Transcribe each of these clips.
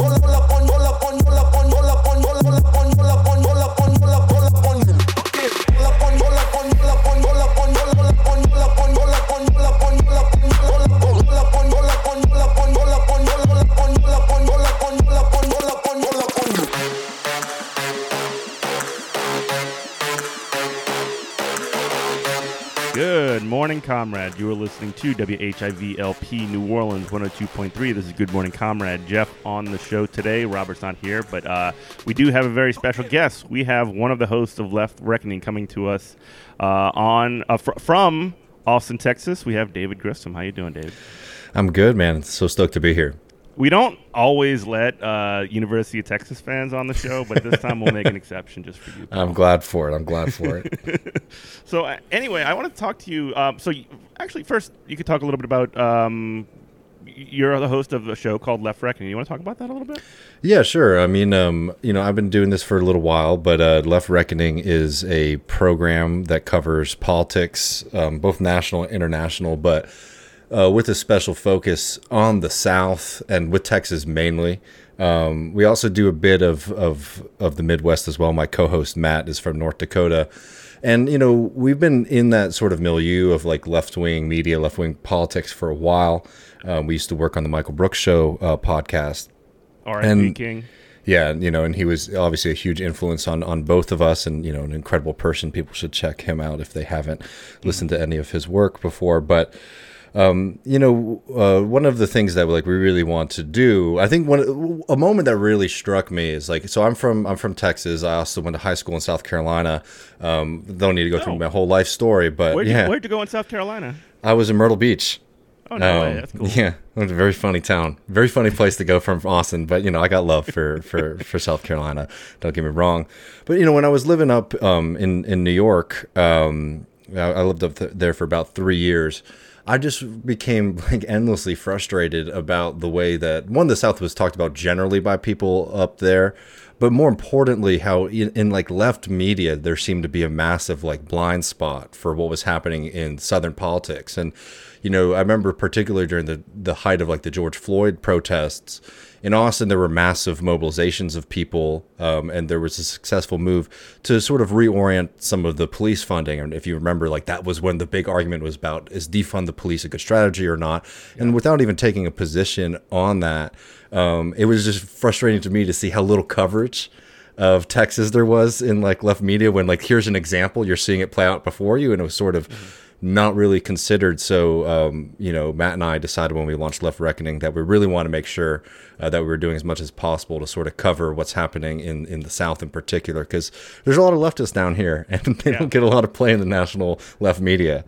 Good morning, comrade. You are listening to WHIVLP New Orleans 102.3. This is Good Morning, Comrade. Jeff on the show today. Robert's not here, but uh, we do have a very special guest. We have one of the hosts of Left Reckoning coming to us uh, on uh, fr- from Austin, Texas. We have David Griscom. How you doing, David? I'm good, man. So stoked to be here. We don't always let uh, University of Texas fans on the show, but this time we'll make an exception just for you. Paul. I'm glad for it. I'm glad for it. So uh, anyway, I want to talk to you. Um, so you, actually, first you could talk a little bit about. Um, you're the host of a show called Left Reckoning. You want to talk about that a little bit? yeah, sure. I mean, um, you know, I've been doing this for a little while, but uh, Left Reckoning is a program that covers politics, um, both national and international, but uh, with a special focus on the South and with Texas mainly. Um, we also do a bit of, of of the Midwest as well. My co-host Matt is from North Dakota, and you know we've been in that sort of milieu of like left wing media, left wing politics for a while. Um, we used to work on the Michael Brooks Show uh, podcast. R.I.P. King. Yeah, and, you know, and he was obviously a huge influence on on both of us, and you know, an incredible person. People should check him out if they haven't listened to any of his work before. But um, you know, uh, one of the things that like we really want to do, I think one a moment that really struck me is like, so I'm from I'm from Texas. I also went to high school in South Carolina. Um, don't need to go Oh. through my whole life story, but Where'd, yeah, you, where'd you go in South Carolina? I was in Myrtle Beach. Oh no Um, that's cool. Yeah, it was a very funny town, very funny place to go from Austin. But you know, I got love for for for South Carolina. Don't get me wrong. But you know, when I was living up um, in in New York, um, I, I lived up th- there for about three years. I just became like endlessly frustrated about the way that one the South was talked about generally by people up there, but more importantly, how in, in like left media there seemed to be a massive like blind spot for what was happening in Southern politics. And you know, I remember particularly during the the height of like the George Floyd protests in Austin, there were massive mobilizations of people, um, and there was a successful move to sort of reorient some of the police funding. And if you remember, like that was when the big argument was about is defund the police a good strategy or not. And without even taking a position on that, um, it was just frustrating to me to see how little coverage of Texas there was in like left media when like here's an example, you're seeing it play out before you, and it was sort of not really considered. So, um, you know, Matt and I decided when we launched Left Reckoning that we really want to make sure uh, that we were doing as much as possible to sort of cover what's happening in, in the South in particular, because there's a lot of leftists down here and they Yeah. don't get a lot of play in the national left media.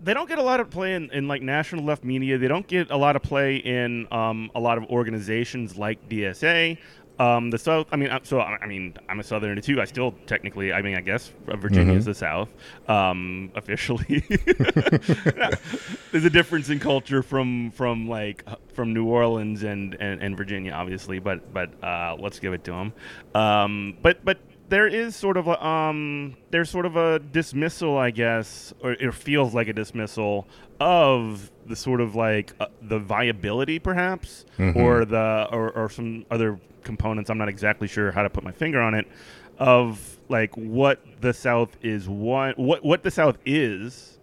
They don't get a lot of play in, in like national left media. They don't get a lot of play in um, a lot of organizations like DSA. Um, the South. I mean, so I mean, I'm a Southerner too. I still technically. I mean, I guess uh, Virginia is the South um, officially. There's a difference in culture from from like uh, from New Orleans and, and, and Virginia, obviously. But but uh, let's give it to them. Um, but but there is sort of a um, there's sort of a dismissal, I guess, or it feels like a dismissal of the sort of like uh, the viability, perhaps, or the or, or some other components. I'm not exactly sure how to put my finger on it. Of like what the South is what what what the South is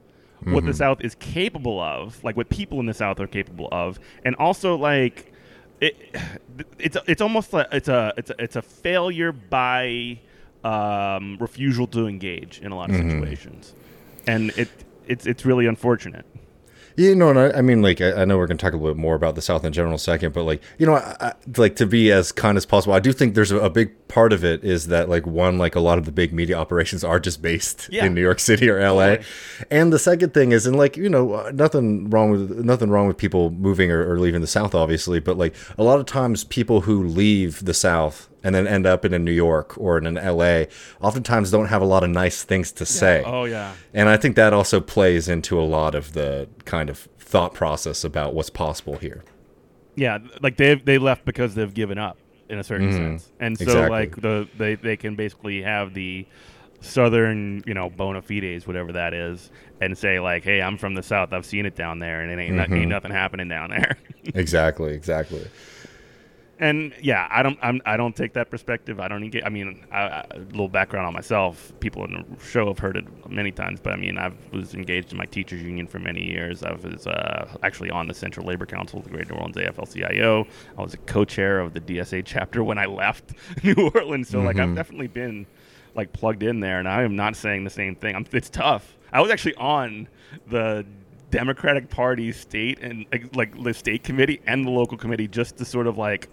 what the South is capable of, like what people in the South are capable of, and also like it, it's it's almost like it's a it's a, it's a failure by um, refusal to engage in a lot of situations, and it it's it's really unfortunate. You know, and I, I mean, like, I, I know we're going to talk a little bit more about the South in general in a second, but like, you know, I, I, like to be as kind as possible. I do think there's a, a big part of it is that like one, like a lot of the big media operations are just based Yeah. in New York City or LA, Totally. and the second thing is, and like, you know, uh, nothing wrong with nothing wrong with people moving or, or leaving the South, obviously, but like a lot of times people who leave the South and then end up in a New York or in an LA, oftentimes don't have a lot of nice things to say. Oh yeah, And I think that also plays into a lot of the kind of thought process about what's possible here. yeah. Like they they left because they've given up in a certain sense, and so Exactly. like the they they can basically have the southern, you know, bona fides, whatever that is, and say like, "Hey, I'm from the south. I've seen it down there, and it ain't, mm-hmm. ain't nothing happening down there." exactly, exactly. And yeah, I don't, I'm, I don't take that perspective. I don't engage. I mean, I, I, a little background on myself. People in the show have heard it many times, but I mean, I was engaged in my teachers union for many years. I was uh, actually on the Central Labor Council of the Greater New Orleans AFL-CIO. I was a co-chair of the DSA chapter when I left New Orleans. So mm-hmm. like, I've mm-hmm. definitely been like plugged in there, and I am not saying the same thing. I'm, it's tough. I was actually on the Democratic Party state and like the state committee and the local committee just to sort of like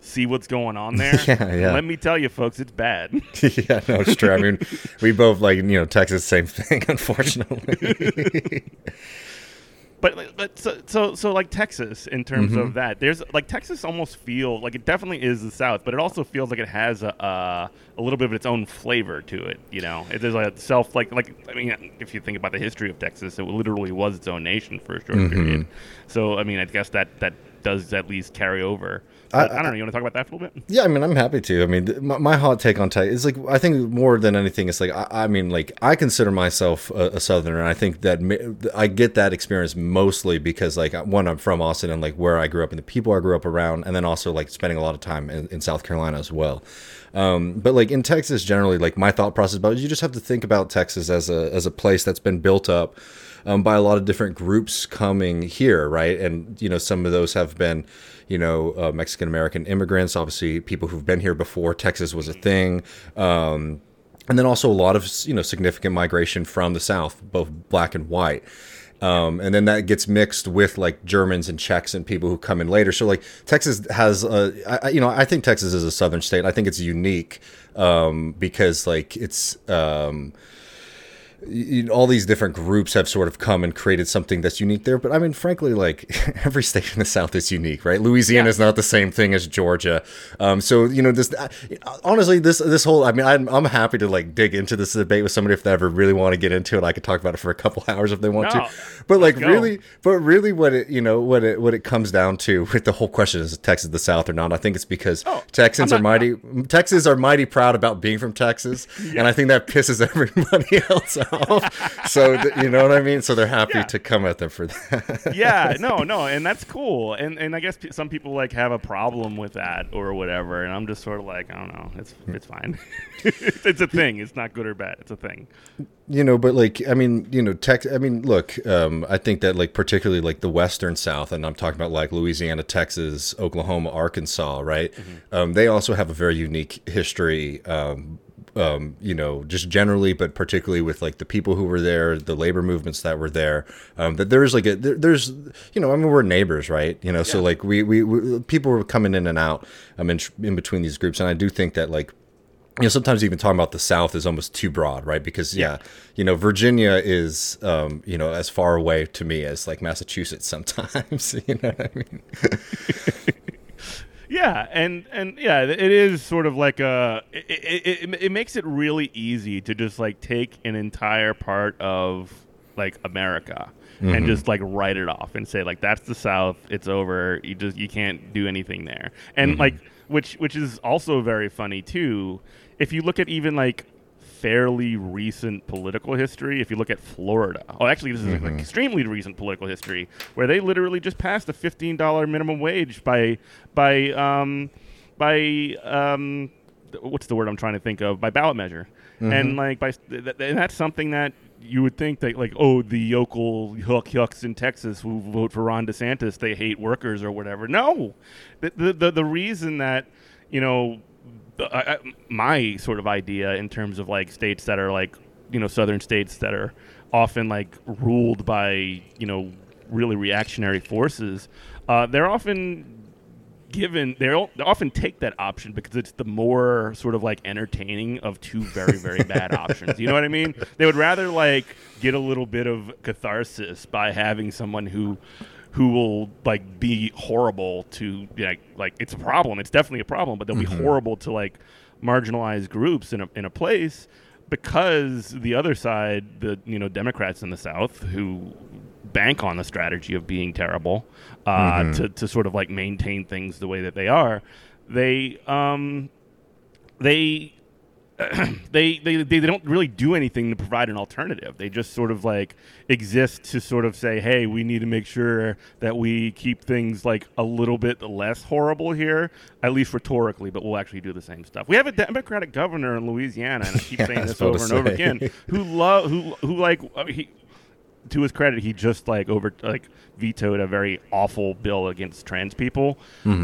see what's going on there. yeah, yeah. Let me tell you, folks, it's bad. yeah, no, it's true. I mean, we both like you know Texas, same thing, unfortunately but but so so, so like Texas in terms mm-hmm. of that, there's like Texas almost feels like it definitely is the South, but it also feels like it has a uh, a little bit of its own flavor to it. You know, it is a self like like I mean, if you think about the history of Texas, it literally was its own nation for a short mm-hmm. period. So I mean, I guess that that does at least carry over. I, I, don't know. You want to talk about that for a little bit? Yeah, I mean, I'm happy to. I mean, my, my hot take on tech is like I think more than anything, it's like I, I mean, like I consider myself a, a, Southerner, and I think that I get that experience mostly because like one, I'm from Austin, and like where I grew up and the people I grew up around, and then also like spending a lot of time in, in South Carolina as well. Um, but like in Texas, generally, like my thought process about it, you just have to think about Texas as a as a place that's been built up um, by a lot of different groups coming here, right? And you know, some of those have been, you know, uh, Mexican American immigrants, obviously people who've been here before. Texas was a thing. Um, and then also a lot of you know significant migration from the south, both black and white. Um, and then that gets mixed with like Germans and Czechs and people who come in later. So like Texas has, a, I, you know, I think Texas is a southern state. I think it's unique um, because like it's. Um, you know, all these different groups have sort of come and created something that's unique there. But I mean, frankly, like every state in the South is unique, right? Louisiana yeah. is not the same thing as Georgia. Um, so you know, this honestly, this this whole, I mean, I'm, I'm happy to like dig into this debate with somebody if they ever really want to get into it. I could talk about it for a couple hours if they want no, to. But like, really, but really, what it you know what it what it comes down to with the whole question is Texas the South or not? I think it's because oh, Texans not, are mighty Texans are mighty proud about being from Texas, yeah. and I think that pisses everybody else off so th- you know what I mean. So they're happy yeah. to come at them for that. yeah, no, no, and that's cool. And and I guess p- some people like have a problem with that or whatever. And I'm just sort of like, I don't know. It's it's fine. it's a thing. It's not good or bad. It's a thing. You know, but like, I mean, you know, tech. I mean, look, um, I think that like particularly like the Western South, and I'm talking about like Louisiana, Texas, Oklahoma, Arkansas, right? Mm-hmm. Um, they also have a very unique history. Um, um, you know, just generally, but particularly with like the people who were there, the labor movements that were there, um, that there's like a, there, there's, you know, I mean, we're neighbors, right? You know, yeah. so like we, we, we, people were coming in and out, um, in, in between these groups. And I do think that like, you know, sometimes even talking about the South is almost too broad, right? Because yeah, yeah you know, Virginia is, um, you know, as far away to me as like Massachusetts sometimes. you know what I mean? Yeah, and and yeah, it is sort of like a. It, it, it, it makes it really easy to just like take an entire part of like America mm-hmm. and just like write it off and say like that's the South. It's over. You just you can't do anything there. And mm-hmm. like which which is also very funny too. If you look at even like fairly recent political history. If you look at Florida, oh, actually, this is mm-hmm. extremely recent political history where they literally just passed a fifteen dollar minimum wage by by um, by um, what's the word I'm trying to think of by ballot measure, mm-hmm. and like by th- and that's something that you would think that like oh the yokel hook yucks in Texas who vote for Ron DeSantis they hate workers or whatever. No, the the the, the reason that you know I, my sort of idea in terms of like states that are like you know southern states that are often like ruled by you know really reactionary forces. Uh, they're often given they often take that option because it's the more sort of like entertaining of two very very bad options you know what i mean they would rather like get a little bit of catharsis by having someone who who will like be horrible to like like it's a problem. It's definitely a problem, but they'll mm-hmm. be horrible to like marginalized groups in a in a place because the other side, the you know Democrats in the South who bank on the strategy of being terrible uh, mm-hmm. to to sort of like maintain things the way that they are, they um they they, they they don't really do anything to provide an alternative. They just sort of like exist to sort of say, "Hey, we need to make sure that we keep things like a little bit less horrible here, at least rhetorically, but we'll actually do the same stuff." We have a Democratic governor in Louisiana, and I keep Yeah, saying this over and over again, who love who who like uh, he to his credit, he just like over like vetoed a very awful bill against trans people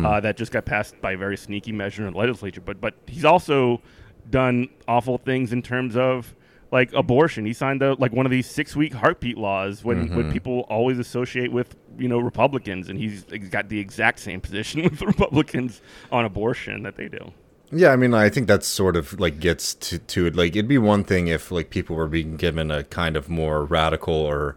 uh, that just got passed by a very sneaky measure in the legislature. But but he's also done awful things in terms of like abortion. He signed a, like one of these six week heartbeat laws when when people always associate with you know Republicans, and he's got the exact same position with the Republicans on abortion that they do. Yeah, I mean, I think that's sort of like gets to, to it. Like, it'd be one thing if like people were being given a kind of more radical or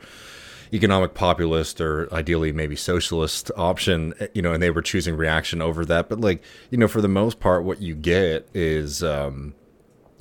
economic populist or ideally maybe socialist option, eh, you know, and they were choosing reaction over that. But like, you know, for the most part, what you get is, um,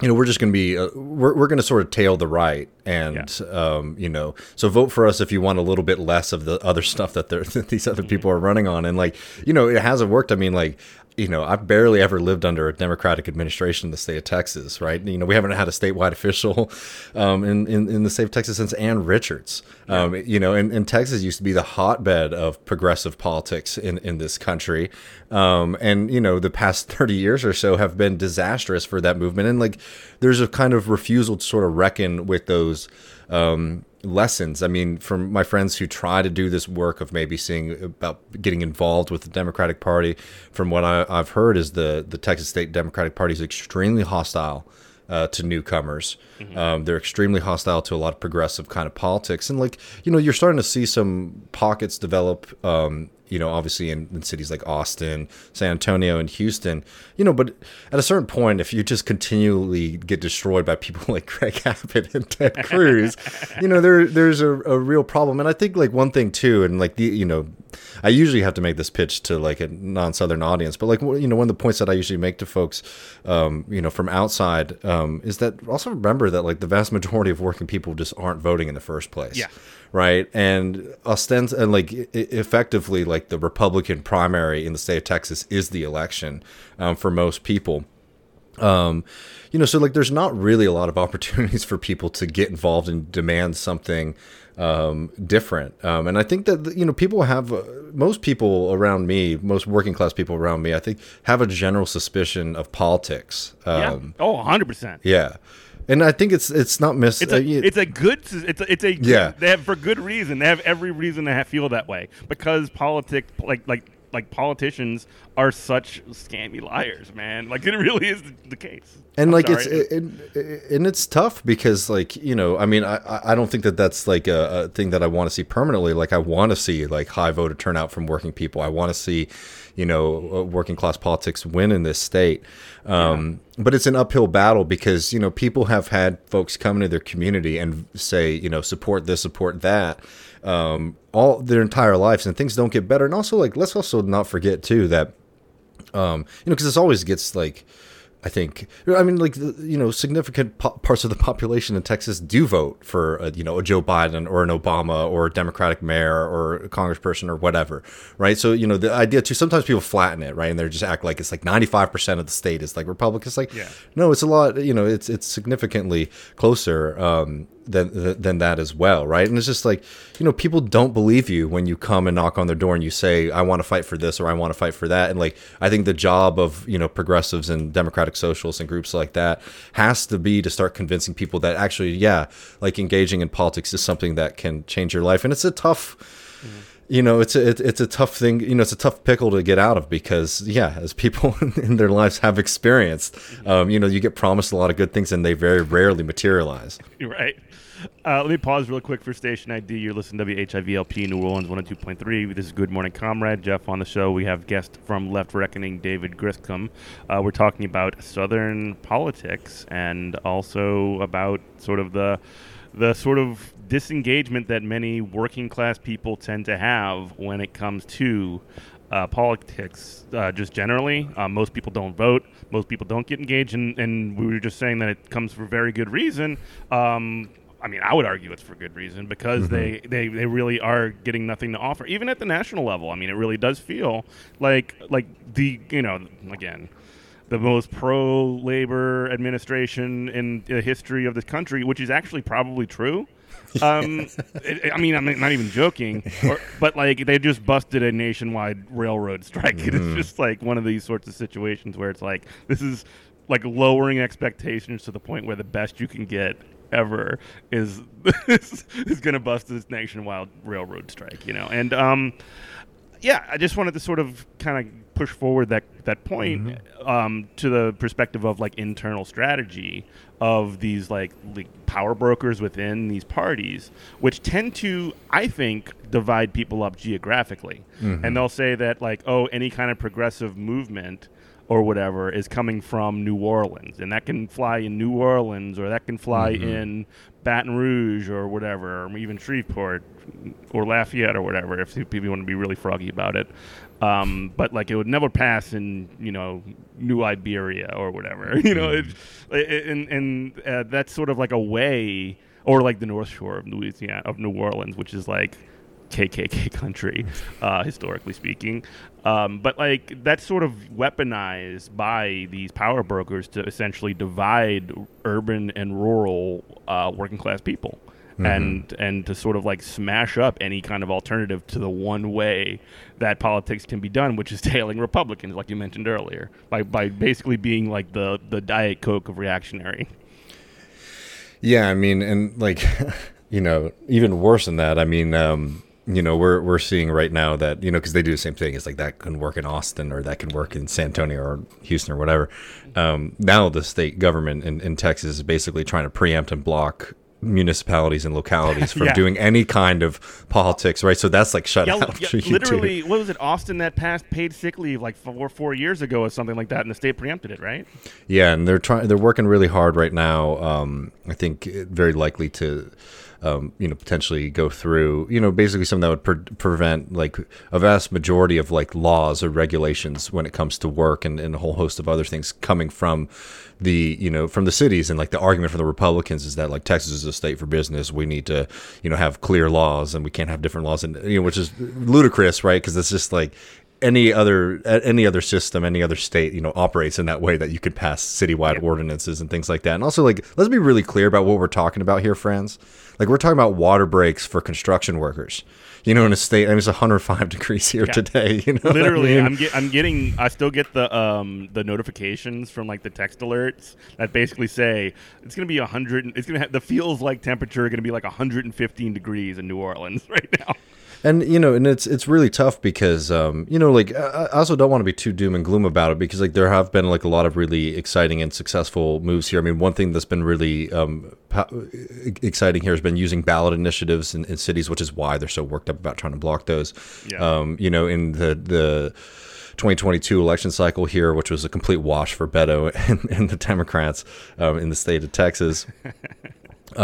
you know, we're just going to be, uh, we're, we're going to sort of tail the right. And, um, you know, so vote for us if you want a little bit less of the other stuff that, they're, that these other people are running on. And like, you know, it hasn't worked. I mean, like, you know, I've barely ever lived under a Democratic administration in the state of Texas, right? You know, we haven't had a statewide official um, in, in, in the state of Texas since Ann Richards. Um, you know, and, and Texas used to be the hotbed of progressive politics in, in this country. Um, and, you know, the past 30 years or so have been disastrous for that movement. And, like, there's a kind of refusal to sort of reckon with those um, lessons. I mean, from my friends who try to do this work of maybe seeing about getting involved with the Democratic Party, from what I, I've heard, is the the Texas State Democratic Party is extremely hostile. Uh, to newcomers, um, they're extremely hostile to a lot of progressive kind of politics, and like you know, you're starting to see some pockets develop. Um, you know, obviously in, in cities like Austin, San Antonio, and Houston. You know, but at a certain point, if you just continually get destroyed by people like Greg Abbott and Ted Cruz, you know, there there's a, a real problem. And I think like one thing too, and like the you know, I usually have to make this pitch to like a non-southern audience, but like you know, one of the points that I usually make to folks, um, you know, from outside, um, is that also remember that like the vast majority of working people just aren't voting in the first place Yeah. Right? And ostent and like effectively, like the Republican primary in the state of Texas is the election um, for most people. Um, you know, so like there's not really a lot of opportunities for people to get involved and demand something um, different. Um, and I think that you know people have uh, most people around me, most working class people around me, I think have a general suspicion of politics. Yeah. Um, oh, 100 percent. yeah. And I think it's it's not mis. It's a uh, yeah. it's a good it's a, it's a Yeah. They have for good reason. They have every reason to have, feel that way because politics like like like politicians are such scammy liars, man. Like it really is the, the case. and I'm like sorry. it's it, it, and it's tough because like you know i mean i I- don't think that that's like a, a thing that i want to see permanently like i want to see like high voter turnout from working people i want to see you know uh, working class politics win in this state um, but it's an uphill battle because you know people have had folks come into their community and say you know support this support that um, all their entire lives and things don't get better and also like let's also not forget too that um, you know, because this always gets like, I think, I mean, like, you know, significant po- parts of the population in Texas do vote for, a, you know, a Joe Biden or an Obama or a Democratic mayor or a congressperson or whatever, right? So, you know, the idea too, sometimes people flatten it, right? And they just act like it's like 95% of the state is like Republicans like, Yeah. no, it's a lot, you know, it's, it's significantly closer, um, than, than that as well, right? And it's just like, you know, people don't believe you when you come and knock on their door and you say, I want to fight for this or I want to fight for that. And like, I think the job of, you know, progressives and democratic socialists and groups like that has to be to start convincing people that actually, yeah, like engaging in politics is something that can change your life. And it's a tough, mm-hmm. You know, it's a, it, it's a tough thing, you know, it's a tough pickle to get out of because, yeah, as people in their lives have experienced, um, you know, you get promised a lot of good things and they very rarely materialize. Right. Uh, let me pause real quick for station ID. You're listening to WHIVLP New Orleans 102.3. This is Good Morning Comrade. Jeff on the show. We have guest from Left Reckoning, David Griscom. Uh, we're talking about Southern politics and also about sort of the the sort of disengagement that many working class people tend to have when it comes to uh, politics uh, just generally. Uh, most people don't vote. Most people don't get engaged, and, and we were just saying that it comes for very good reason. Um, I mean, I would argue it's for good reason because they, they, they really are getting nothing to offer, even at the national level. I mean, it really does feel like like the you know again. the most pro labor administration in the history of this country, which is actually probably true. Um, it, I mean, I'm not even joking, or, but like they just busted a nationwide railroad strike. Mm-hmm. It's just like one of these sorts of situations where it's like this is like lowering expectations to the point where the best you can get ever is is going to bust this nationwide railroad strike, you know. And um, yeah, I just wanted to sort of kind of push forward that that point mm-hmm. um, to the perspective of like internal strategy of these like, like power brokers within these parties, which tend to, I think, divide people up geographically, mm-hmm. and they'll say that like, oh, any kind of progressive movement or whatever is coming from New Orleans, and that can fly in New Orleans, or that can fly mm-hmm. in Baton Rouge, or whatever, or even Shreveport, or Lafayette, or whatever. If people want to be really froggy about it, um, but like it would never pass in you know New Iberia or whatever. You know, it, it, and and uh, that's sort of like a way, or like the North Shore of Louisiana of New Orleans, which is like KKK country, uh, historically speaking. Um, but like that's sort of weaponized by these power brokers to essentially divide urban and rural uh, working class people. And and to sort of like smash up any kind of alternative to the one way that politics can be done, which is tailing Republicans, like you mentioned earlier, by by basically being like the the diet coke of reactionary. Yeah, I mean, and like, you know, even worse than that. I mean, um, you know, we're we're seeing right now that you know because they do the same thing. It's like that can work in Austin or that can work in San Antonio or Houston or whatever. Um, now the state government in, in Texas is basically trying to preempt and block municipalities and localities from Yeah. doing any kind of politics, right? So that's like shut Yeah, out. yeah, for you too. literally, what was it? Austin that passed paid sick leave like four four years ago or something like that, and the state preempted it, right? Yeah, and they're trying. They're working really hard right now. Um, I think very likely to, um, you know, potentially go through. You know, basically something that would pre- prevent like a vast majority of like laws or regulations when it comes to work and, and a whole host of other things coming from the you know from the cities and like the argument from the Republicans is that like Texas is a state for business. We need to you know have clear laws and we can't have different laws and you know which is ludicrous, right? Because it's just like any other any other system, any other state, you know, operates in that way that you could pass citywide ordinances and things like that. And also, like, let's be really clear about what we're talking about here, friends. Like, we're talking about water breaks for construction workers. You know, in a state, I mean, it's 105 degrees here today. You know, what I Literally, mean? I'm get, I'm getting I still get the um the notifications from like the text alerts that basically say it's gonna be hundred. It's gonna have the feels like temperature gonna be like 115 degrees in New Orleans right now. And you know and it's it's really tough because um you know like I also don't want to be too doom and gloom about it because like there have been like a lot of really exciting and successful moves here. I mean one thing that's been really um exciting here has been using ballot initiatives in, in cities which is why they're so worked up about trying to block those. Yeah. um you know in the the 2022 election cycle here, which was a complete wash for Beto and, and the Democrats um, in the state of Texas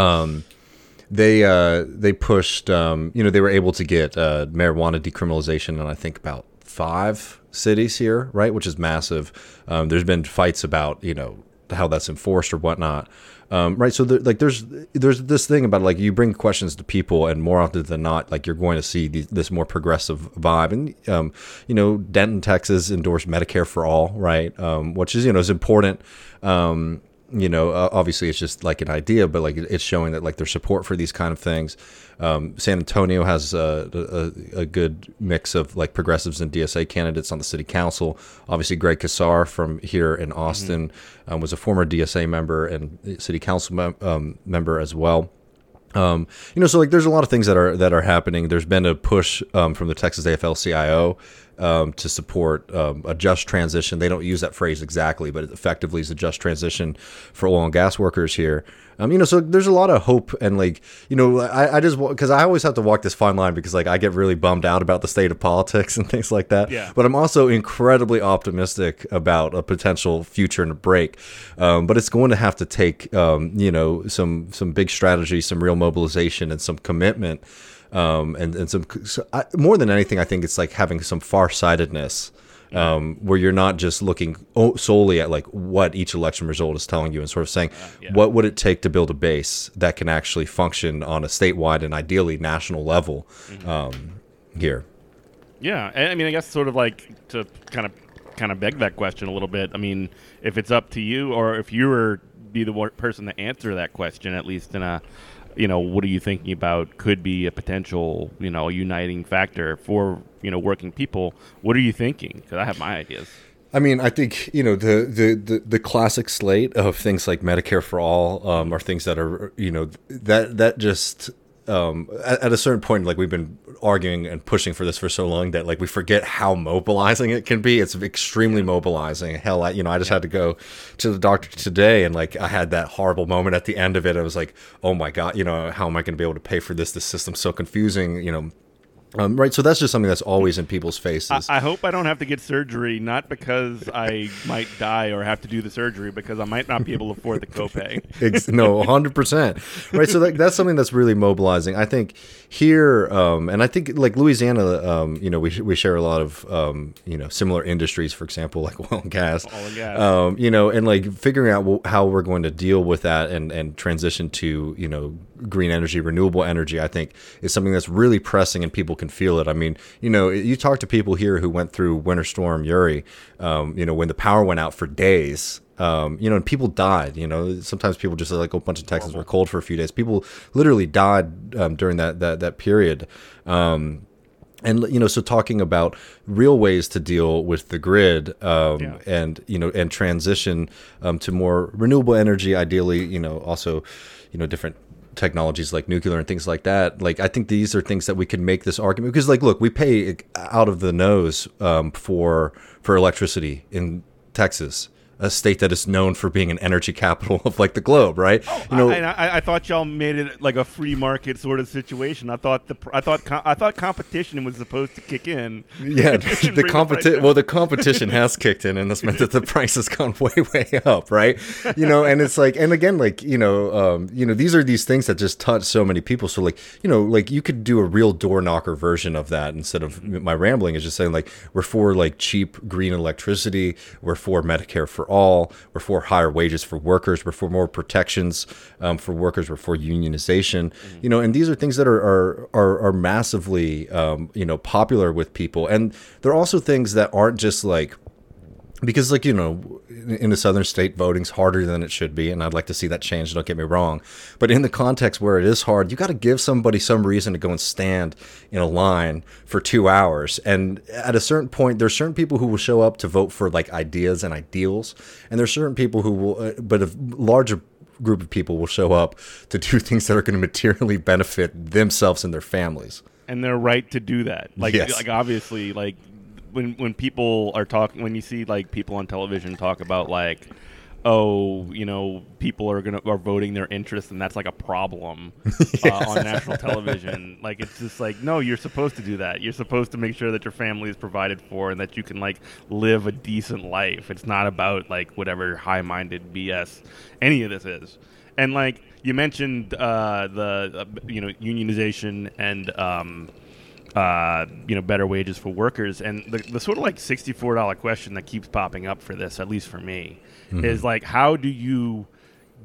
they uh, they pushed um, you know they were able to get uh, marijuana decriminalization in I think about five cities here right which is massive. Um, there's been fights about you know how that's enforced or whatnot. Um, right so like there's there's this thing about like you bring questions to people and more often than not like you're going to see this more progressive vibe. And um, you know Denton Texas endorsed Medicare for all right um, which is you know is important. Um, you know, uh, obviously it's just like an idea, but like it's showing that like their support for these kind of things. Um, San Antonio has a, a, a good mix of like progressives and DSA candidates on the city council. Obviously, Greg Casar from here in Austin um, was a former DSA member and city council mem- um, member as well. Um, you know, so like there's a lot of things that are that are happening. There's been a push um, from the Texas AFL-CIO um, to support um, a just transition. They don't use that phrase exactly, but it effectively is a just transition for oil and gas workers here. Um, you know, so there's a lot of hope and like you know, I, I just because I always have to walk this fine line because like I get really bummed out about the state of politics and things like that. Yeah. But I'm also incredibly optimistic about a potential future and a break. Um, but it's going to have to take, um, you know, some some big strategy, some real mobilization, and some commitment. Um, and and some so I, more than anything, I think it's like having some farsightedness. Um, where you're not just looking solely at like what each election result is telling you and sort of saying yeah. what would it take to build a base that can actually function on a statewide and ideally national level um, here Yeah, I mean, I guess sort of like to kind of kind of beg that question a little bit. I mean, if it's up to you, or if you were be the person to answer that question, at least in a, you know, what are you thinking about could be a potential, you know, uniting factor for you know working people. What are you thinking? Because I have my ideas. I mean, I think you know the, the, the, the, classic slate of things like Medicare for all um, are things that are you know that that just um, at, at, a certain point, like we've been arguing and pushing for this for so long that like we forget how mobilizing it can be. It's extremely mobilizing. Hell, I, you know, I just had to go to the doctor today, and like I had that horrible moment at the end of it. I was like, oh my god, you know, how am I going to be able to pay for this? The system's so confusing. You know, um, right, so that's just something that's always in people's faces. I, I, hope I don't have to get surgery, not because I might die or have to do the surgery, because I might not be able to afford the copay. no, hundred percent. Right, so that, that's something that's really mobilizing. I think here, um, and I think like Louisiana, um, you know, we we share a lot of um, you know similar industries, for example, like oil and gas. Oil and gas. Um, you know, and like figuring out how we're going to deal with that and and transition to you know green energy, renewable energy. I think is something that's really pressing, and people can feel it. I mean, you know, you talk to people here who went through Winter Storm Uri. Um, you know, when the power went out for days. Um, you know, and people died. You know, sometimes people just like a bunch of Texans were cold for a few days. People literally died um, during that that that period. Um, and you know, so talking about real ways to deal with the grid, um, yeah. and you know, and transition um, to more renewable energy, ideally, you know, also, you know, different technologies like nuclear and things like that like i think these are things that we could make this argument because like look we pay out of the nose um, for for electricity in texas a state that is known for being an energy capital of like the globe, right? Oh, you know, I, I, I, thought y'all made it like a free market sort of situation. I thought the I thought I thought competition was supposed to kick in. Yeah, the competition. Well, the competition has kicked in, and this meant that the price has gone way way up, right? You know, and it's like, and again, like you know, um, you know, these are these things that just touch so many people. So like, you know, like you could do a real door knocker version of that instead of my rambling is just saying like we're for like cheap green electricity, we're for Medicare for all. We're for higher wages for workers. We're for more protections um, for workers. We're for unionization. Mm-hmm. You know, and these are things that are are are, are massively um, you know popular with people, and they're also things that aren't just like because like you know in the southern state voting's harder than it should be and i'd like to see that change don't get me wrong. But in the context where it is hard you got to give somebody some reason to go and stand in a line for two hours. And at a certain point there's certain people who will show up to vote for like ideas and ideals and there's certain people who will uh, but a larger group of people will show up to do things that are going to materially benefit themselves and their families. And they're right to do that. Like yes. like obviously like when when people are talking when you see like people on television talk about like oh, you know, people are gonna are voting their interest, and that's like a problem uh, on national television. Like it's just like, no, you're supposed to do that. You're supposed to make sure that your family is provided for and that you can like live a decent life. It's not about like whatever high-minded BS any of this is. And like you mentioned, uh, the uh, you know unionization and um, uh, you know, better wages for workers. And the, the sort of like sixty-four dollar question that keeps popping up for this, at least for me, mm-hmm. is like, how do you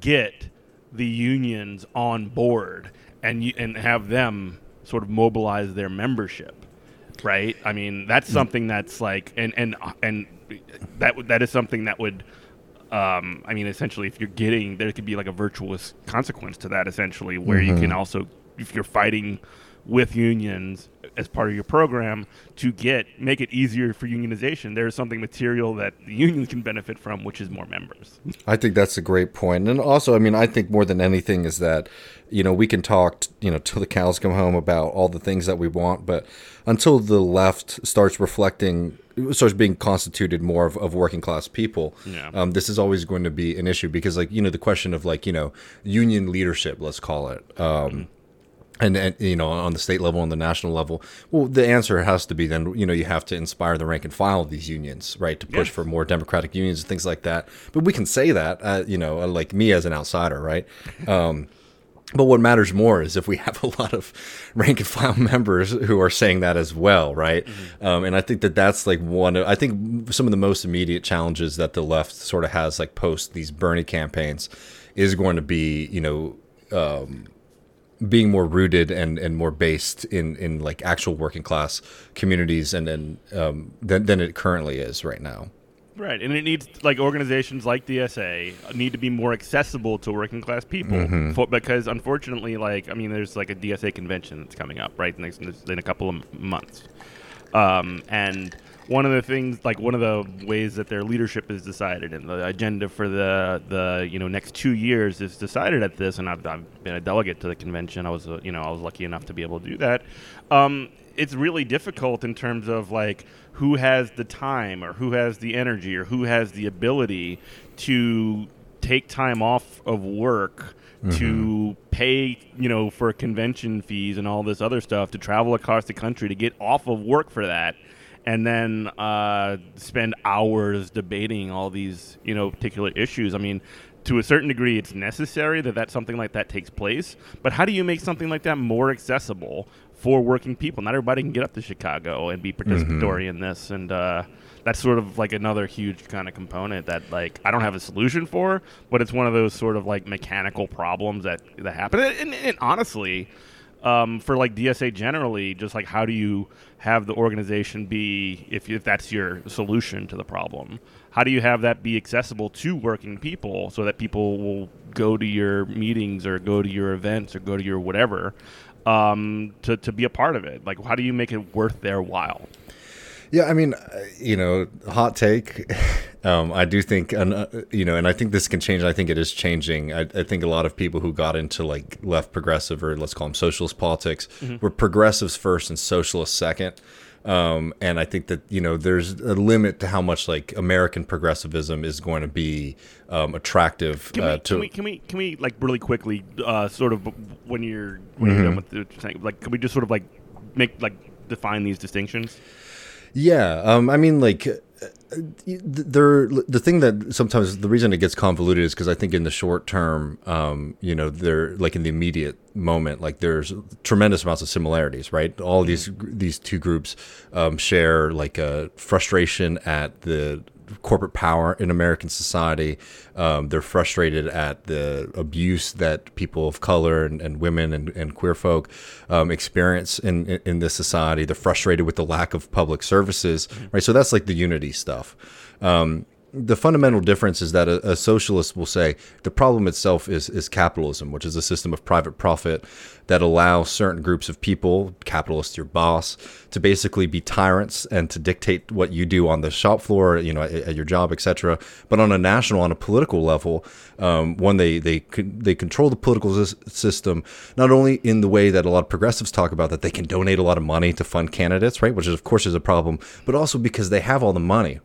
get the unions on board and you, and have them sort of mobilize their membership? Right. I mean, that's mm. something that's like, and and and that that is something that would. Um, I mean, essentially, if you're getting, there could be like a virtuous consequence to that, essentially, where mm-hmm. you can also, if you're fighting with unions as part of your program to get make it easier for unionization. There's something material that the unions can benefit from, which is more members. I think that's a great point, and also, I mean, I think more than anything is that you know we can talk, you know, till the cows come home about all the things that we want, but until the left starts reflecting starts being constituted more of, of working class people yeah. um, this is always going to be an issue because like you know the question of like you know union leadership let's call it um, and, and, you know on the state level and the national level well the answer has to be then you know you have to inspire the rank and file of these unions right to push for more democratic unions and things like that. But we can say that uh, you know like me as an outsider right? Um, but what matters more is if we have a lot of rank and file members who are saying that as well right? Mm-hmm. um, and i think that that's like one of, i think some of the most immediate challenges that the left sort of has like post these bernie campaigns is going to be you know um, being more rooted and, and more based in, in like actual working class communities and, and um, than, than it currently is right now. Right, and it needs like organizations like DSA need to be more accessible to working class people Mm-hmm. for, because unfortunately, like I mean, there's like a DSA convention that's coming up right next in a couple of months, um, and one of the things, like one of the ways that their leadership is decided and the agenda for the the you know next two years is decided at this, and I've, I've been a delegate to the convention. I was uh, you know I was lucky enough to be able to do that. Um, it's really difficult in terms of like who has the time or who has the energy or who has the ability to take time off of work to pay you know for convention fees and all this other stuff to travel across the country to get off of work for that and then uh, spend hours debating all these you know particular issues. I mean to a certain degree it's necessary that that something like that takes place but how do you make something like that more accessible for working people? Not everybody can get up to chicago and be participatory in this and uh, that's sort of like another huge kind of component that like I don't have a solution for, but it's one of those sort of like mechanical problems that that happen. And, and, and honestly, um, for like DSA generally, just like how do you have the organization be if if that's your solution to the problem? How do you have that be accessible to working people so that people will go to your meetings or go to your events or go to your whatever um, to to be a part of it? Like, how do you make it worth their while? Yeah, I mean, uh, you know, hot take. Um, I do think, and uh, you know, and I think this can change. I think it is changing. I, I think a lot of people who got into like left progressive or let's call them socialist politics were progressives first and socialists second. Um, and I think that you know there's a limit to how much like American progressivism is going to be um, attractive Can, uh, to. can we can we can we like really quickly uh, sort of when you're when you're done Mm-hmm. with the thing, like can we just sort of like make like define these distinctions? Yeah, um, I mean, like, uh, there. The thing that sometimes the reason it gets convoluted is because I think in the short term, um, you know, they're like in the immediate moment, like there's tremendous amounts of similarities, right? All these these two groups um, share like a frustration at the corporate power in American society. Um, they're frustrated at the abuse that people of color and, and women and, and queer folk um, experience in, in, in this society. They're frustrated with the lack of public services, right? So that's like the unity stuff. Um, the fundamental difference is that a, a socialist will say the problem itself is is capitalism, which is a system of private profit that allows certain groups of people, capitalists, your boss, to basically be tyrants and to dictate what you do on the shop floor, you know, at, at your job, etc. But on a national, on a political level, um, one they they they control the political system not only in the way that a lot of progressives talk about that they can donate a lot of money to fund candidates, right, which is of course is a problem, but also because they have all the money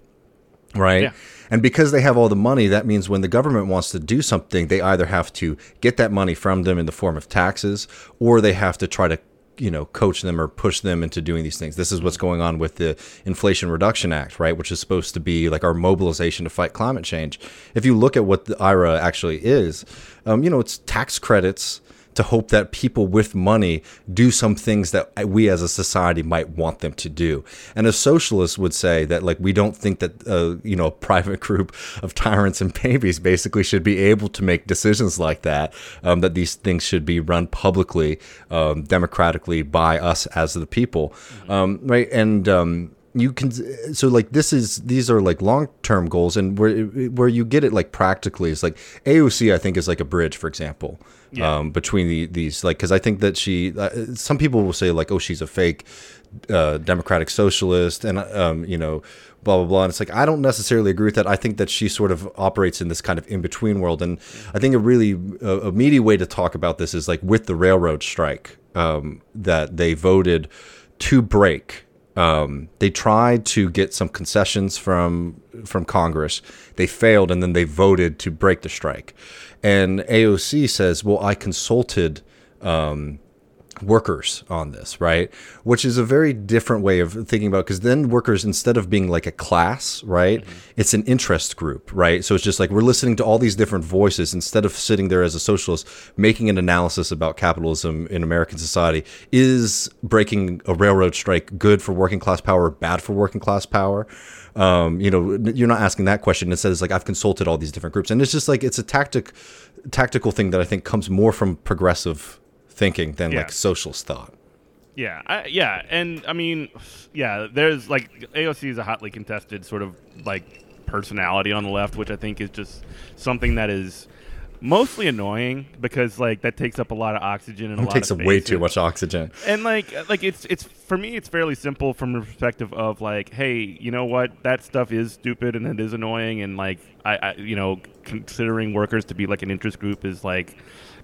right? Yeah. And because they have all the money, that means when the government wants to do something, they either have to get that money from them in the form of taxes, or they have to try to, you know, coach them or push them into doing these things. This is what's going on with the Inflation Reduction Act, right? Which is supposed to be like our mobilization to fight climate change. If you look at what the IRA actually is, um, you know, it's tax credits to hope that people with money do some things that we as a society might want them to do. And a socialist would say that like we don't think that uh, you know a private group of tyrants and babies basically should be able to make decisions like that. Um, that these things should be run publicly, um, democratically by us as the people, um, right? And um, you can so like this is these are like long term goals and where where you get it like practically is like AOC I think is like a bridge for example Yeah. um, between the, these like because I think that she uh, some people will say like oh she's a fake uh, democratic socialist and um, you know blah blah blah and it's like I don't necessarily agree with that I think that she sort of operates in this kind of in between world and I think a really a, a meaty way to talk about this is like with the railroad strike um, that they voted to break um, they tried to get some concessions from from Congress. They failed, and then they voted to break the strike. And AOC says, "Well, I consulted." Um, workers on this, right? Which is a very different way of thinking about because then workers instead of being like a class, right? It's an interest group, right? So it's just like we're listening to all these different voices instead of sitting there as a socialist making an analysis about capitalism in American society. Is breaking a railroad strike good for working class power bad for working class power? Um, you know, you're not asking that question. Instead, it's like I've consulted all these different groups, and it's just like it's a tactic, tactical thing that I think comes more from progressive thinking than Yeah. like socialist thought. Yeah, I, yeah, and I mean, yeah, there's like AOC is a hotly contested sort of like personality on the left, which I think is just something that is mostly annoying because like that takes up a lot of oxygen and a It takes up way too much oxygen. And like uh, like it's it's for me it's fairly simple from the perspective of like hey you know what? That stuff is stupid and it is annoying and like I, I you know considering workers to be like an interest group is like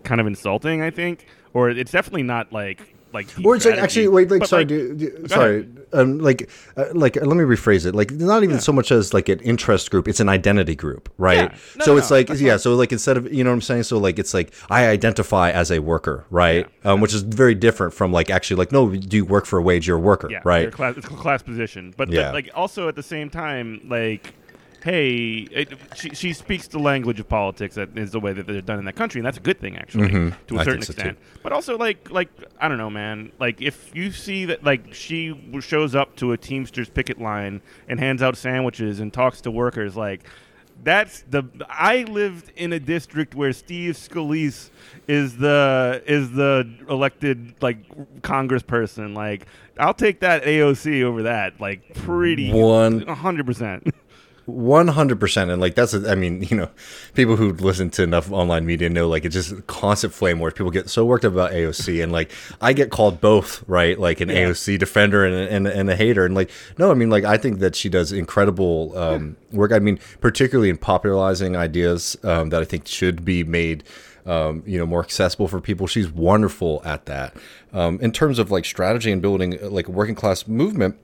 kind of insulting I think. Or it's definitely not like like Or it's like actually wait, like But, sorry, like, do, do- sorry, um, like uh, like uh, let me rephrase it. Like not even so much as like an interest group; it's an identity group, right? Yeah. No, so no, it's no, like that's yeah, so like instead of you know what I'm saying, so like it's like I identify as a worker, right? Um, which is very different from like actually like no, do you work for a wage? You're a worker, yeah, right? class, it's a class position, but, but, Yeah. like also at the same time, like, hey, it, she, she speaks the language of politics. That is the way that they're done in that country, and that's a good thing actually Mhm. to a I certain so, too. extent. But also, like, like I don't know, man. Like, if you see that, like, she shows up to a Teamsters picket line and hands out sandwiches and talks to workers, like. That's the. I lived in a district where Steve Scalise is the is the elected like congressperson. Like, I'll take that AOC over that. Like, pretty One- hundred percent. One hundred percent, and like that's, a, I mean, you know, people who listen to enough online media know like it's just constant flame wars. People get so worked up about AOC, and like I get called both, right? Like an Yeah. AOC defender and, and and a hater, and like no, I mean, like I think that she does incredible um, work. I mean, particularly in popularizing ideas um, that I think should be made. Um, you know, more accessible for people. She's wonderful at that. Um, in terms of like strategy and building uh, like a working class movement,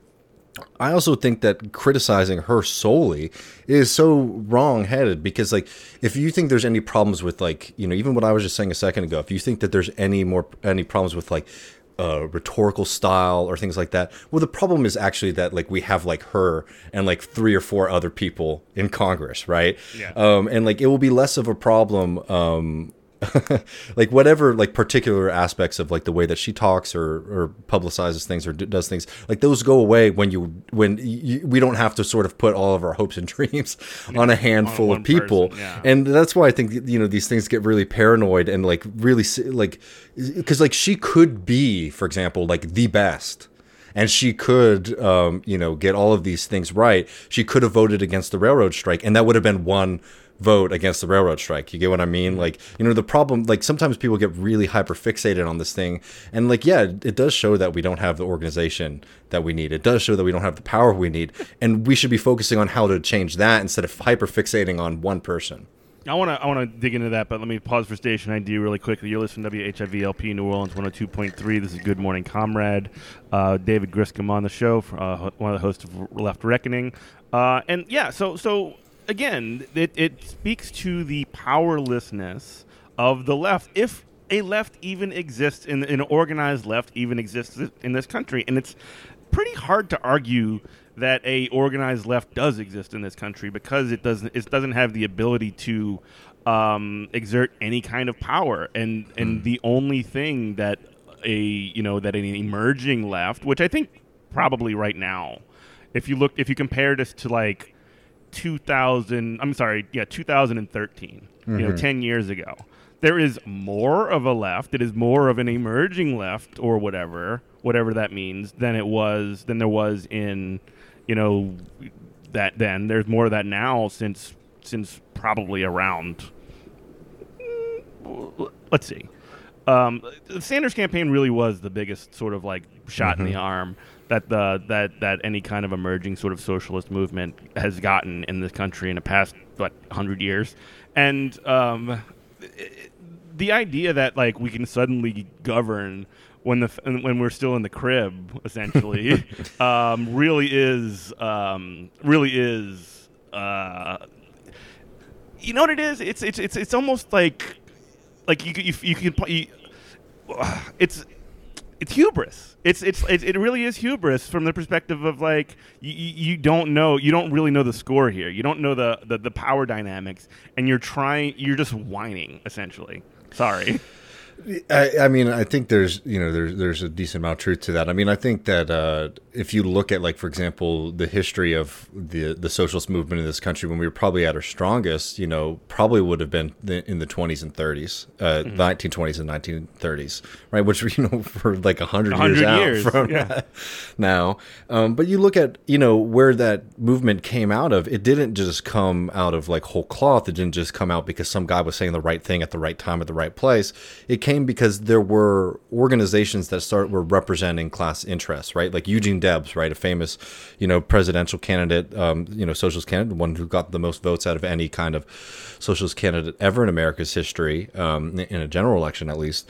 I also think that criticizing her solely is so wrong-headed because like if you think there's any problems with like you know even what I was just saying a second ago if you think that there's any more any problems with like uh, rhetorical style or things like that well the problem is actually that like we have like her and like three or four other people in Congress right Yeah. um, and like it will be less of a problem um, like whatever like particular aspects of like the way that she talks or or publicizes things or d- does things like those go away when you when you, we don't have to sort of put all of our hopes and dreams on a handful one of people person, yeah. and that's why i think you know these things get really paranoid and like really like because like she could be for example like the best and she could um, you know get all of these things right she could have voted against the railroad strike and that would have been one vote against the railroad strike you get what i mean like you know the problem like sometimes people get really hyper fixated on this thing and like yeah it does show that we don't have the organization that we need it does show that we don't have the power we need and we should be focusing on how to change that instead of hyper fixating on one person I want to I want to dig into that, but let me pause for station ID really quickly. You're listening to WHIVLP New Orleans 102.3. This is Good Morning Comrade. Uh, David Griscom on the show, uh, one of the hosts of Left Reckoning, uh, and yeah. So so again, it, it speaks to the powerlessness of the left, if a left even exists in an organized left even exists in this country, and it's pretty hard to argue that a organized left does exist in this country because it doesn't it doesn't have the ability to um, exert any kind of power. And and the only thing that a you know that an emerging left which I think probably right now if you look if you compare this to like 2000 I'm sorry yeah 2013 you know 10 years ago. There is more of a left it is more of an emerging left or whatever whatever that means than it was than there was in you know that then. There's more of that now since since probably around let's see. Um, the Sanders campaign really was the biggest sort of like shot in the arm that the that that any kind of emerging sort of socialist movement has gotten in this country in the past what hundred years, and um, the idea that like we can suddenly govern when the when we're still in the crib essentially um, really is um, really is uh, you know what it is? It's it's it's it's almost like like you you, you can pl- you, it's it's hubris. It's it's it, it really is hubris from the perspective of like you, you don't know you don't really know the score here. You don't know the, the the power dynamics, and you're trying you're just whining essentially. Sorry. I, I mean, I think there's you know there's there's a decent amount of truth to that. I mean, I think that uh, if you look at like for example the history of the the socialist movement in this country when we were probably at our strongest, you know, probably would have been in the 20s and 30s, uh, mm-hmm. 1920s and 1930s, right? Which you know for like hundred years out from yeah. now. Um, but you look at you know where that movement came out of. It didn't just come out of like whole cloth. It didn't just come out because some guy was saying the right thing at the right time at the right place. It came because there were organizations that start were representing class interests, right? Like Eugene Debs, right, a famous, you know, presidential candidate, um, you know, socialist candidate, one who got the most votes out of any kind of socialist candidate ever in America's history, um, in a general election at least.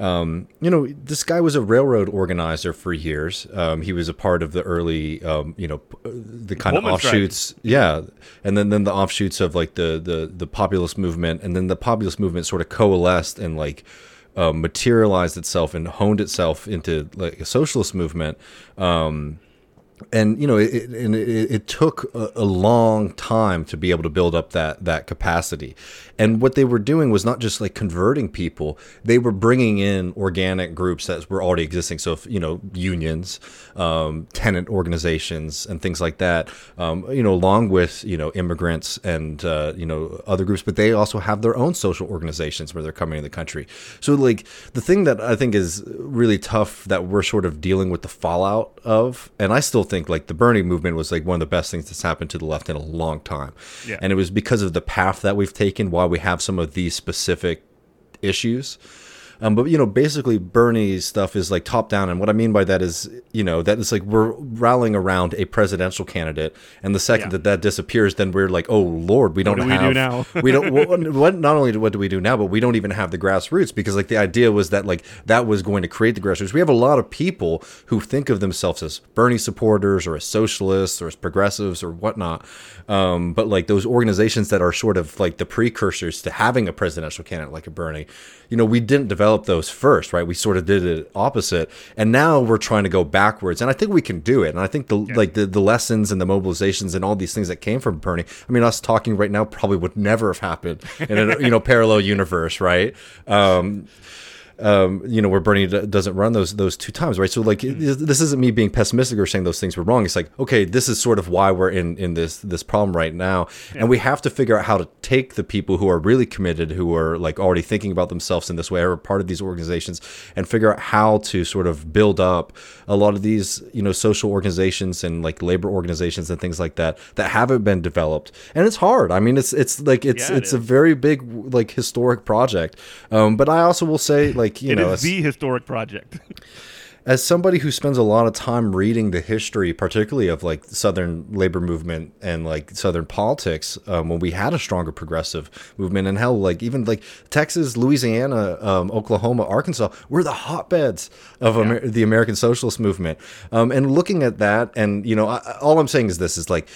Um, you know, this guy was a railroad organizer for years. Um, he was a part of the early, um, you know, the kind Woman of offshoots, strike. yeah, and then then the offshoots of like the the the populist movement, and then the populist movement sort of coalesced and like uh, materialized itself and honed itself into like a socialist movement. Um, and you know, it, it, it, it took a, a, long time to be able to build up that that capacity. And what they were doing was not just like converting people; they were bringing in organic groups that were already existing. So, if, you know, unions, um, tenant organizations, and things like that. Um, you know, along with you know immigrants and uh, you know other groups, but they also have their own social organizations where they're coming in the country. So, like the thing that I think is really tough that we're sort of dealing with the fallout of, and I still think like the Bernie movement was like one of the best things that's happened to the left in a long time. Yeah. And it was because of the path that we've taken why we have some of these specific issues. Um, but you know, basically Bernie's stuff is like top down, and what I mean by that is, you know, that it's like we're rallying around a presidential candidate, and the second yeah. that that disappears, then we're like, oh Lord, we don't what do have. We, do now? we don't. What, not only what do we do now, but we don't even have the grassroots because like the idea was that like that was going to create the grassroots. We have a lot of people who think of themselves as Bernie supporters or as socialists or as progressives or whatnot, um, but like those organizations that are sort of like the precursors to having a presidential candidate like a Bernie, you know, we didn't develop those first, right? We sort of did it opposite, and now we're trying to go backwards, and I think we can do it. And I think the yeah. like the, the lessons and the mobilizations and all these things that came from Bernie. I mean, us talking right now probably would never have happened in a you know parallel universe, right? Um, um, you know, where Bernie d- doesn't run those those two times, right? So like, mm-hmm. this isn't me being pessimistic or saying those things were wrong. It's like, okay, this is sort of why we're in in this this problem right now, yeah. and we have to figure out how to take the people who are really committed, who are like already thinking about themselves in this way, or part of these organizations, and figure out how to sort of build up a lot of these, you know, social organizations and like labor organizations and things like that that haven't been developed, and it's hard. I mean, it's it's like it's yeah, it it's is. a very big like historic project, um, but I also will say like like you it know, is the historic project. as somebody who spends a lot of time reading the history, particularly of like Southern labor movement and like Southern politics, um, when we had a stronger progressive movement, and hell, like even like Texas, Louisiana, um, Oklahoma, Arkansas, were the hotbeds of yeah. Amer- the American Socialist movement. Um, and looking at that, and you know, I, all I'm saying is this: is like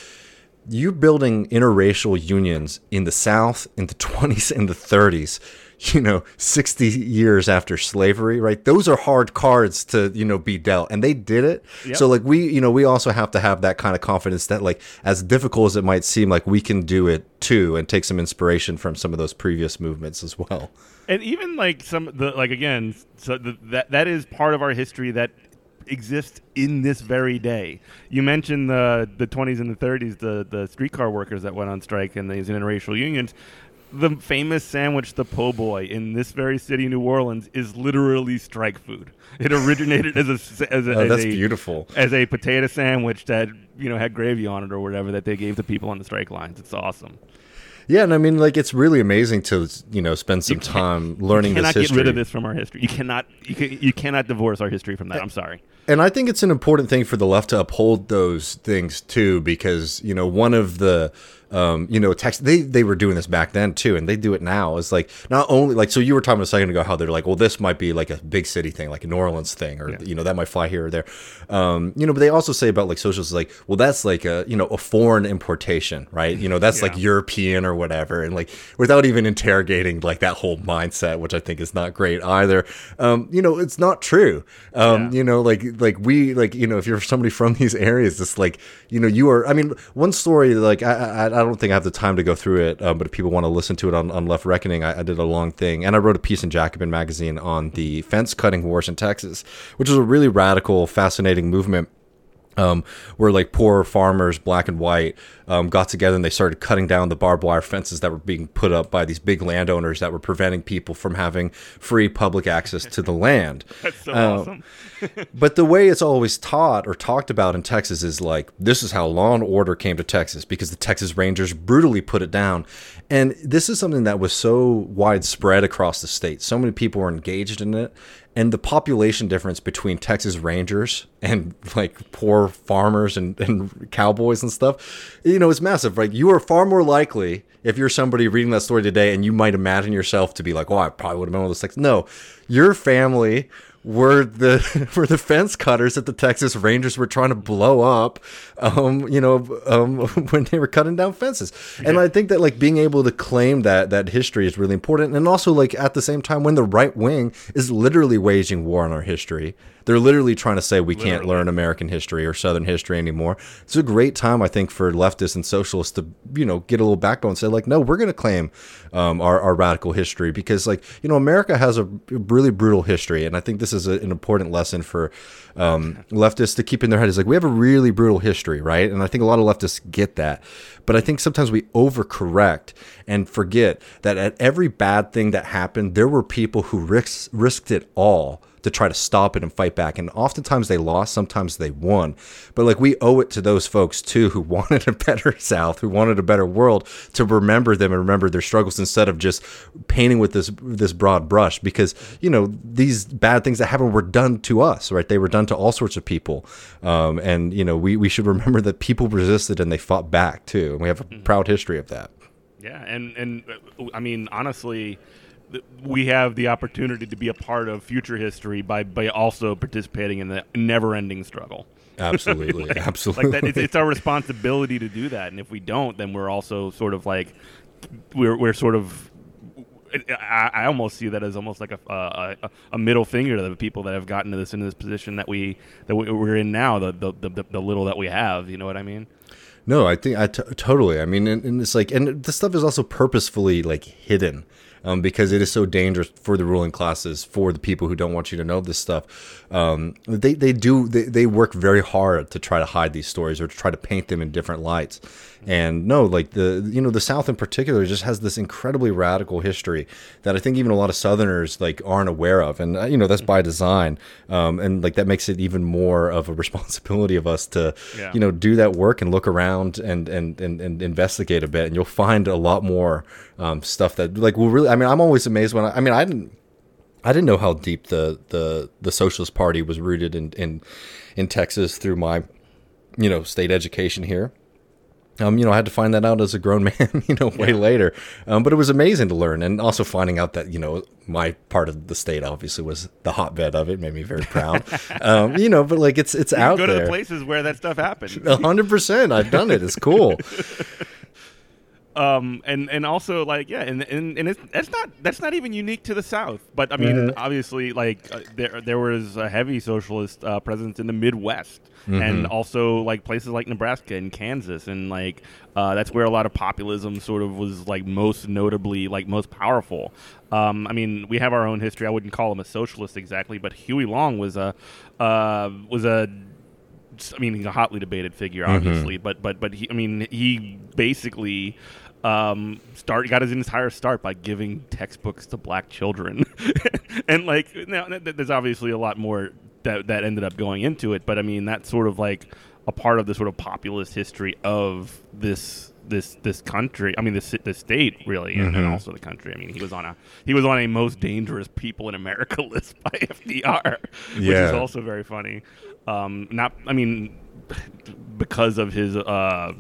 you're building interracial unions in the South in the 20s and the 30s you know 60 years after slavery right those are hard cards to you know be dealt and they did it yep. so like we you know we also have to have that kind of confidence that like as difficult as it might seem like we can do it too and take some inspiration from some of those previous movements as well and even like some the like again so the, that that is part of our history that exists in this very day. You mentioned the the 20s and the 30s, the the streetcar workers that went on strike and these interracial unions the famous sandwich, the po' boy, in this very city, New Orleans, is literally strike food. It originated as a as a, oh, as that's a, beautiful as a potato sandwich that you know had gravy on it or whatever that they gave to people on the strike lines. It's awesome. Yeah, and I mean, like, it's really amazing to you know spend some time learning. You cannot get rid of this from our history. You cannot you, can, you cannot divorce our history from that. I'm sorry. And I think it's an important thing for the left to uphold those things too, because you know one of the um, you know, text they they were doing this back then too, and they do it now. It's like not only like so you were talking a second ago how they're like, well, this might be like a big city thing, like a New Orleans thing, or yeah. you know that might fly here or there. Um, you know, but they also say about like socialists like, well, that's like a you know a foreign importation, right? You know, that's yeah. like European or whatever, and like without even interrogating like that whole mindset, which I think is not great either. Um, you know, it's not true. Um, yeah. You know, like like we like you know if you're somebody from these areas, it's like you know you are. I mean, one story like I I, I don't think I have the time to go through it, um, but if people want to listen to it on, on Left Reckoning, I, I did a long thing, and I wrote a piece in Jacobin magazine on the fence cutting wars in Texas, which was a really radical, fascinating movement um, where like poor farmers, black and white, um, got together and they started cutting down the barbed wire fences that were being put up by these big landowners that were preventing people from having free public access to the land. That's so Uh, awesome. but the way it's always taught or talked about in Texas is like this is how law and order came to Texas because the Texas Rangers brutally put it down. And this is something that was so widespread across the state. So many people were engaged in it. And the population difference between Texas Rangers and like poor farmers and, and cowboys and stuff, you know, it's massive. Like you are far more likely if you're somebody reading that story today and you might imagine yourself to be like, oh, I probably would have been one of those things. No, your family were the were the fence cutters that the Texas Rangers were trying to blow up, um, you know, um, when they were cutting down fences. And I think that like being able to claim that that history is really important, and also like at the same time when the right wing is literally waging war on our history. They're literally trying to say we can't learn American history or Southern history anymore. It's a great time, I think, for leftists and socialists to, you know, get a little backbone and say, like, no, we're going to claim um, our, our radical history because, like, you know, America has a really brutal history. And I think this is a, an important lesson for um, leftists to keep in their head is like, we have a really brutal history, right? And I think a lot of leftists get that. But I think sometimes we overcorrect and forget that at every bad thing that happened, there were people who risked, risked it all to try to stop it and fight back. And oftentimes they lost, sometimes they won. But like we owe it to those folks too who wanted a better South, who wanted a better world, to remember them and remember their struggles instead of just painting with this this broad brush. Because you know these bad things that happened were done to us, right? They were done to all sorts of people, um, and you know we we should remember that people resisted and they fought back too, and we have a proud history of that. Yeah, and and uh, I mean honestly, we have the opportunity to be a part of future history by by also participating in the never-ending struggle. Absolutely, absolutely. Like that, it's, it's our responsibility to do that, and if we don't, then we're also sort of like we're we're sort of. I, I almost see that as almost like a, a a middle finger to the people that have gotten to this in this position that we that we- we're in now. The the, the the little that we have, you know what I mean? No, I think I t- totally. I mean, and, and it's like, and this stuff is also purposefully like hidden, um, because it is so dangerous for the ruling classes, for the people who don't want you to know this stuff. Um, they they do they, they work very hard to try to hide these stories or to try to paint them in different lights. And no, like the you know the South in particular just has this incredibly radical history that I think even a lot of Southerners like aren't aware of, and uh, you know that's by design. Um, and like that makes it even more of a responsibility of us to Yeah. you know do that work and look around and and and, and investigate a bit, and you'll find a lot more um, stuff that like will really. I mean, I'm always amazed when I, I mean I didn't. I didn't know how deep the, the, the Socialist Party was rooted in, in in Texas through my, you know, state education here. Um, you know, I had to find that out as a grown man, you know, way later. Um, but it was amazing to learn, and also finding out that you know my part of the state obviously was the hotbed of it made me very proud. um, you know, but like it's it's out Go to there. the places where that stuff happened. A hundred percent. I've done it. It's cool. um and and also like yeah and and, and it's that's not that's not even unique to the south. But i mean Mm-hmm. obviously like uh, there there was a heavy socialist uh, presence in the midwest Mm-hmm. and also like places like nebraska and kansas. And like uh, that's where a lot of populism sort of was like most notably like most powerful. Um, i mean we have our own history. I wouldn't call him a socialist exactly but huey long was a uh, was a I mean, he's a hotly debated figure, obviously, but but but he, I mean, he basically um, start got his entire start by giving textbooks to black children, and like now th- th- there's obviously a lot more that that ended up going into it, but I mean, that's sort of like a part of the sort of populist history of this this this country. I mean, this the state really, and, and also the country. I mean, he was on a he was on a most dangerous people in America list by FDR, which is also very funny. Um, not, I mean, because of his uh,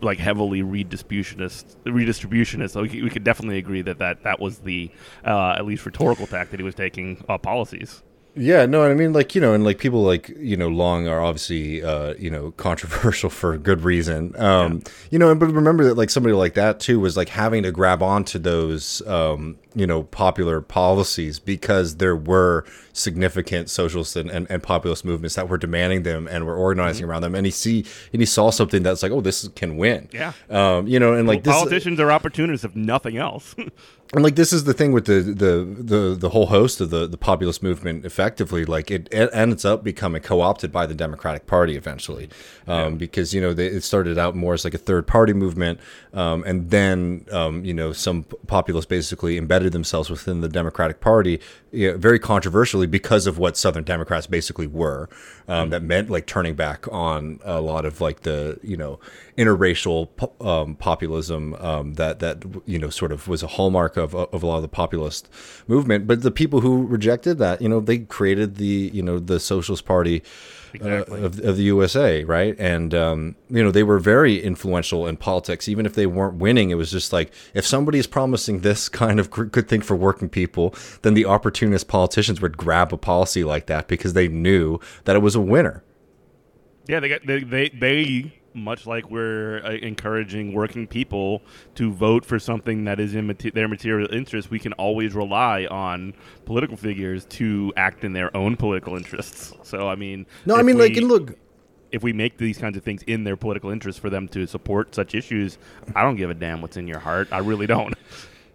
like heavily redistributionist redistributionist. So we, could definitely agree that that that was the uh, at least rhetorical tack that he was taking uh, policies. Yeah, no, I mean, like you know, and like people like you know, Long are obviously uh, you know controversial for good reason. Um, yeah. You know, but remember that like somebody like that too was like having to grab onto those um, you know popular policies because there were significant socialist and, and, and populist movements that were demanding them and were organizing mm-hmm. around them. And he see and he saw something that's like, oh, this can win. Yeah. Um, you know, and like well, politicians this, are opportunists if nothing else. and like this is the thing with the the the, the whole host of the the populist movement effectively like it, it ends up becoming co-opted by the democratic party eventually um, yeah. because you know they, it started out more as like a third party movement um, and then um, you know some populists basically embedded themselves within the democratic party you know, very controversially because of what southern democrats basically were um, that meant like turning back on a lot of like the you know interracial um, populism um, that that you know sort of was a hallmark of of a lot of the populist movement. But the people who rejected that, you know, they created the you know the Socialist Party. Exactly. Uh, of, of the USA, right? And um, you know they were very influential in politics. Even if they weren't winning, it was just like if somebody is promising this kind of good thing for working people, then the opportunist politicians would grab a policy like that because they knew that it was a winner. Yeah, they got they they, they much like we're uh, encouraging working people to vote for something that is in mate- their material interest, we can always rely on political figures to act in their own political interests. So, I mean, no, I mean, we, like, and look, if we make these kinds of things in their political interest for them to support such issues, I don't give a damn what's in your heart. I really don't.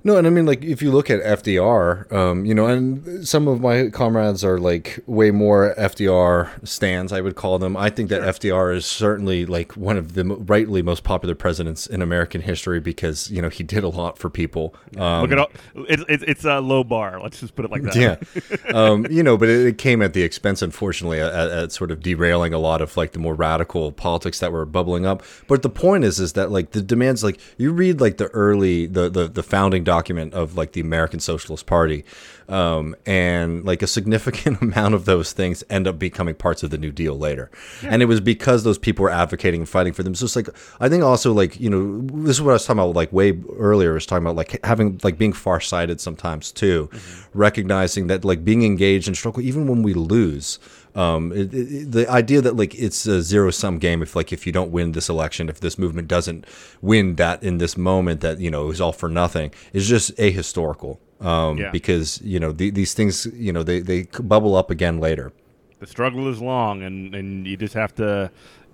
No, and I mean, like, if you look at FDR, um, you know, and some of my comrades are like way more FDR stands, I would call them. I think that FDR is certainly like one of the rightly most popular presidents in American history because you know he did a lot for people. Um, look at all, it's it's, it's a low bar. Let's just put it like that. Yeah, um, you know, but it, it, came at the expense, unfortunately, at, at, sort of derailing a lot of like the more radical politics that were bubbling up. But the point is, is that like the demands, like you read like the early the the, the founding document of like the American Socialist Party, um, and like a significant amount of those things end up becoming parts of the New Deal later. Yeah. And it was because those people were advocating and fighting for them. So it's like I think also like you know this is what I was talking about like way earlier. I was talking about like having like being farsighted sometimes too, mm-hmm. recognizing that like being engaged in struggle even when we lose um, it, it, the idea that like it's a zero sum game if like if you don't win this election, if this movement doesn't win that in this moment, that you know it was all for nothing is just ahistorical. Um, yeah. because you know the, these things you know they they bubble up again later. The struggle is long, and and you just have to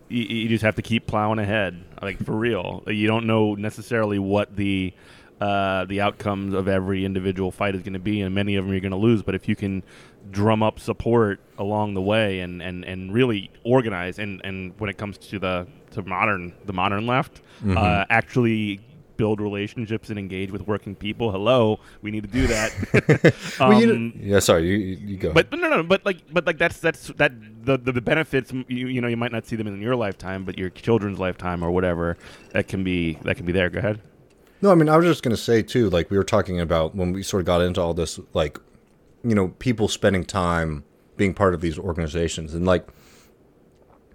you, you just have to keep plowing ahead, like for real. You don't know necessarily what the uh, the outcomes of every individual fight is going to be, and many of them you're going to lose. But if you can drum up support along the way and, and, and really organize, and, and when it comes to the to modern the modern left, mm-hmm. uh, actually build relationships and engage with working people. Hello, we need to do that. um, yeah, sorry, you, you go. But, but no, no, but like, but like that's that's that the, the, the benefits. You, you know, you might not see them in your lifetime, but your children's lifetime or whatever that can be that can be there. Go ahead. No, I mean, I was just going to say too, like we were talking about when we sort of got into all this, like, you know, people spending time being part of these organizations and like,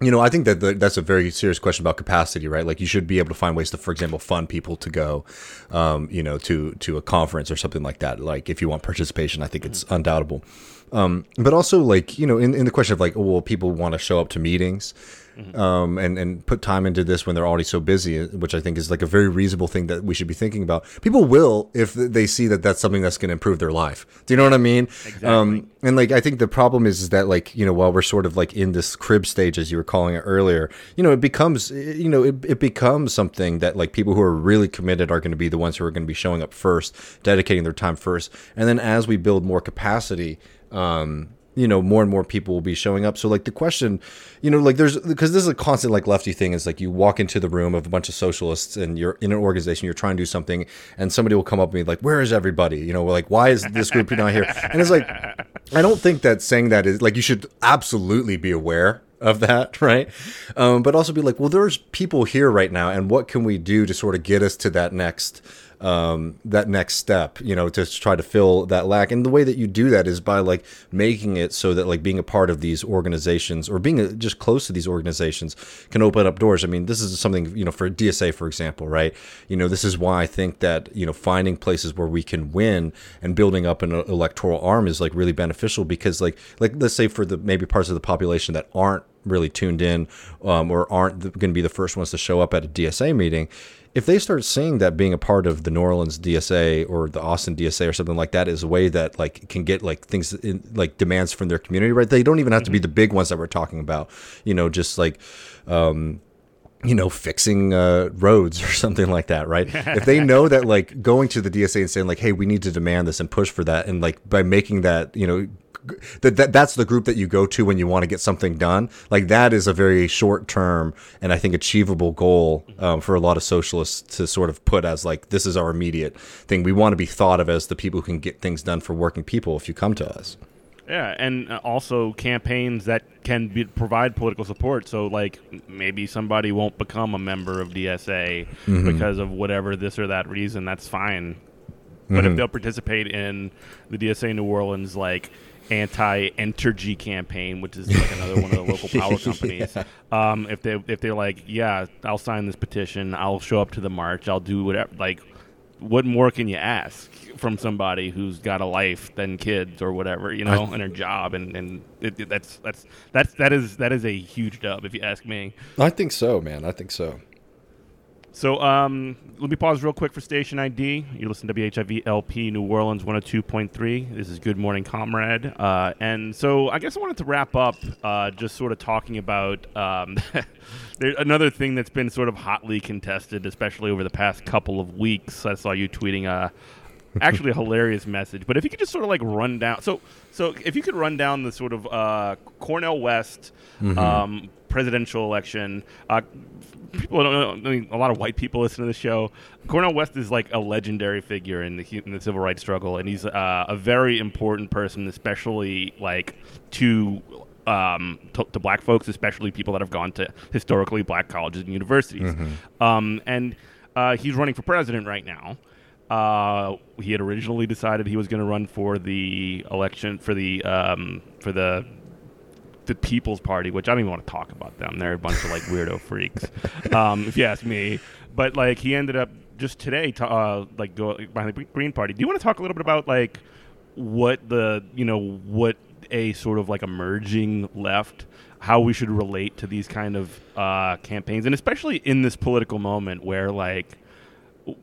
you know, I think that the, that's a very serious question about capacity, right? Like, you should be able to find ways to, for example, fund people to go, um, you know, to to a conference or something like that. Like, if you want participation, I think it's undoubtable. Um, but also, like, you know, in, in the question of like, oh, well, people want to show up to meetings mm-hmm. um, and and put time into this when they're already so busy, which I think is like a very reasonable thing that we should be thinking about. People will if they see that that's something that's going to improve their life. Do you know what I mean? Exactly. Um, and like I think the problem is is that like you know while we're sort of like in this crib stage as you were calling it earlier, you know it becomes you know it, it becomes something that like people who are really committed are going to be the ones who are going to be showing up first, dedicating their time first, and then as we build more capacity. Um, you know more and more people will be showing up. So like the question you know like there's because this is a constant like lefty thing is like you walk into the room of a bunch of socialists and you're in an organization you're trying to do something and somebody will come up and be like where is everybody? You know like why is this group not here? And it's like i don't think that saying that is like you should absolutely be aware of that, right? Um, but also be like, well, there's people here right now, and what can we do to sort of get us to that next um, that next step, you know, to try to fill that lack. And the way that you do that is by like making it so that like being a part of these organizations or being just close to these organizations can open up doors. I mean, this is something, you know, for DSA, for example, right? You know, this is why I think that, you know, finding places where we can win and building up an electoral arm is like really beneficial because like, like let's say for the maybe parts of the population that aren't really tuned in um, or aren't going to be the first ones to show up at a DSA meeting, if they start seeing that being a part of the New Orleans DSA or the Austin DSA or something like that is a way that like can get like things in, like demands from their community, right? They don't even have to be mm-hmm. the big ones that we're talking about, you know, just like. Um, you know, fixing uh, roads or something like that, right? if they know that, like, going to the DSA and saying, like, hey, we need to demand this and push for that, and like by making that, you know, that, that that's the group that you go to when you want to get something done. Like that is a very short term and I think achievable goal um, for a lot of socialists to sort of put as like this is our immediate thing. We want to be thought of as the people who can get things done for working people if you come to us. Yeah, and uh, also campaigns that can be, provide political support. So, like, maybe somebody won't become a member of DSA mm-hmm. because of whatever this or that reason. That's fine. But mm-hmm. if they'll participate in the DSA New Orleans, like anti-entergy campaign, which is like another one of the local power companies. yeah. um, if they if they're like, yeah, I'll sign this petition, I'll show up to the march, I'll do whatever. Like, what more can you ask from somebody who's got a life than kids or whatever, you know, I, and a job, and and it, it, that's that's that's that is that is a huge dub if you ask me. I think so, man. I think so. So um, let me pause real quick for station ID. You listen to WHIV LP New Orleans 102.3. This is Good Morning Comrade. Uh, and so I guess I wanted to wrap up uh, just sort of talking about um, another thing that's been sort of hotly contested, especially over the past couple of weeks. I saw you tweeting a actually a hilarious message. But if you could just sort of like run down, so so if you could run down the sort of uh, Cornel West mm-hmm. um, presidential election. Uh, people don't know. I mean, a lot of white people listen to the show. Cornel West is like a legendary figure in the in the civil rights struggle, and he's uh, a very important person, especially like to um, to, to, black folks, especially people that have gone to historically black colleges and universities. Mm-hmm. Um, and uh, he's running for president right now. Uh, he had originally decided he was going to run for the election for the um, for the the People's Party, which I don't even want to talk about them. They're a bunch of like weirdo freaks, um, if you ask me. But like he ended up just today, to, uh, like go behind the Green Party. Do you want to talk a little bit about like what the you know what a sort of like emerging left, how we should relate to these kind of uh, campaigns, and especially in this political moment where like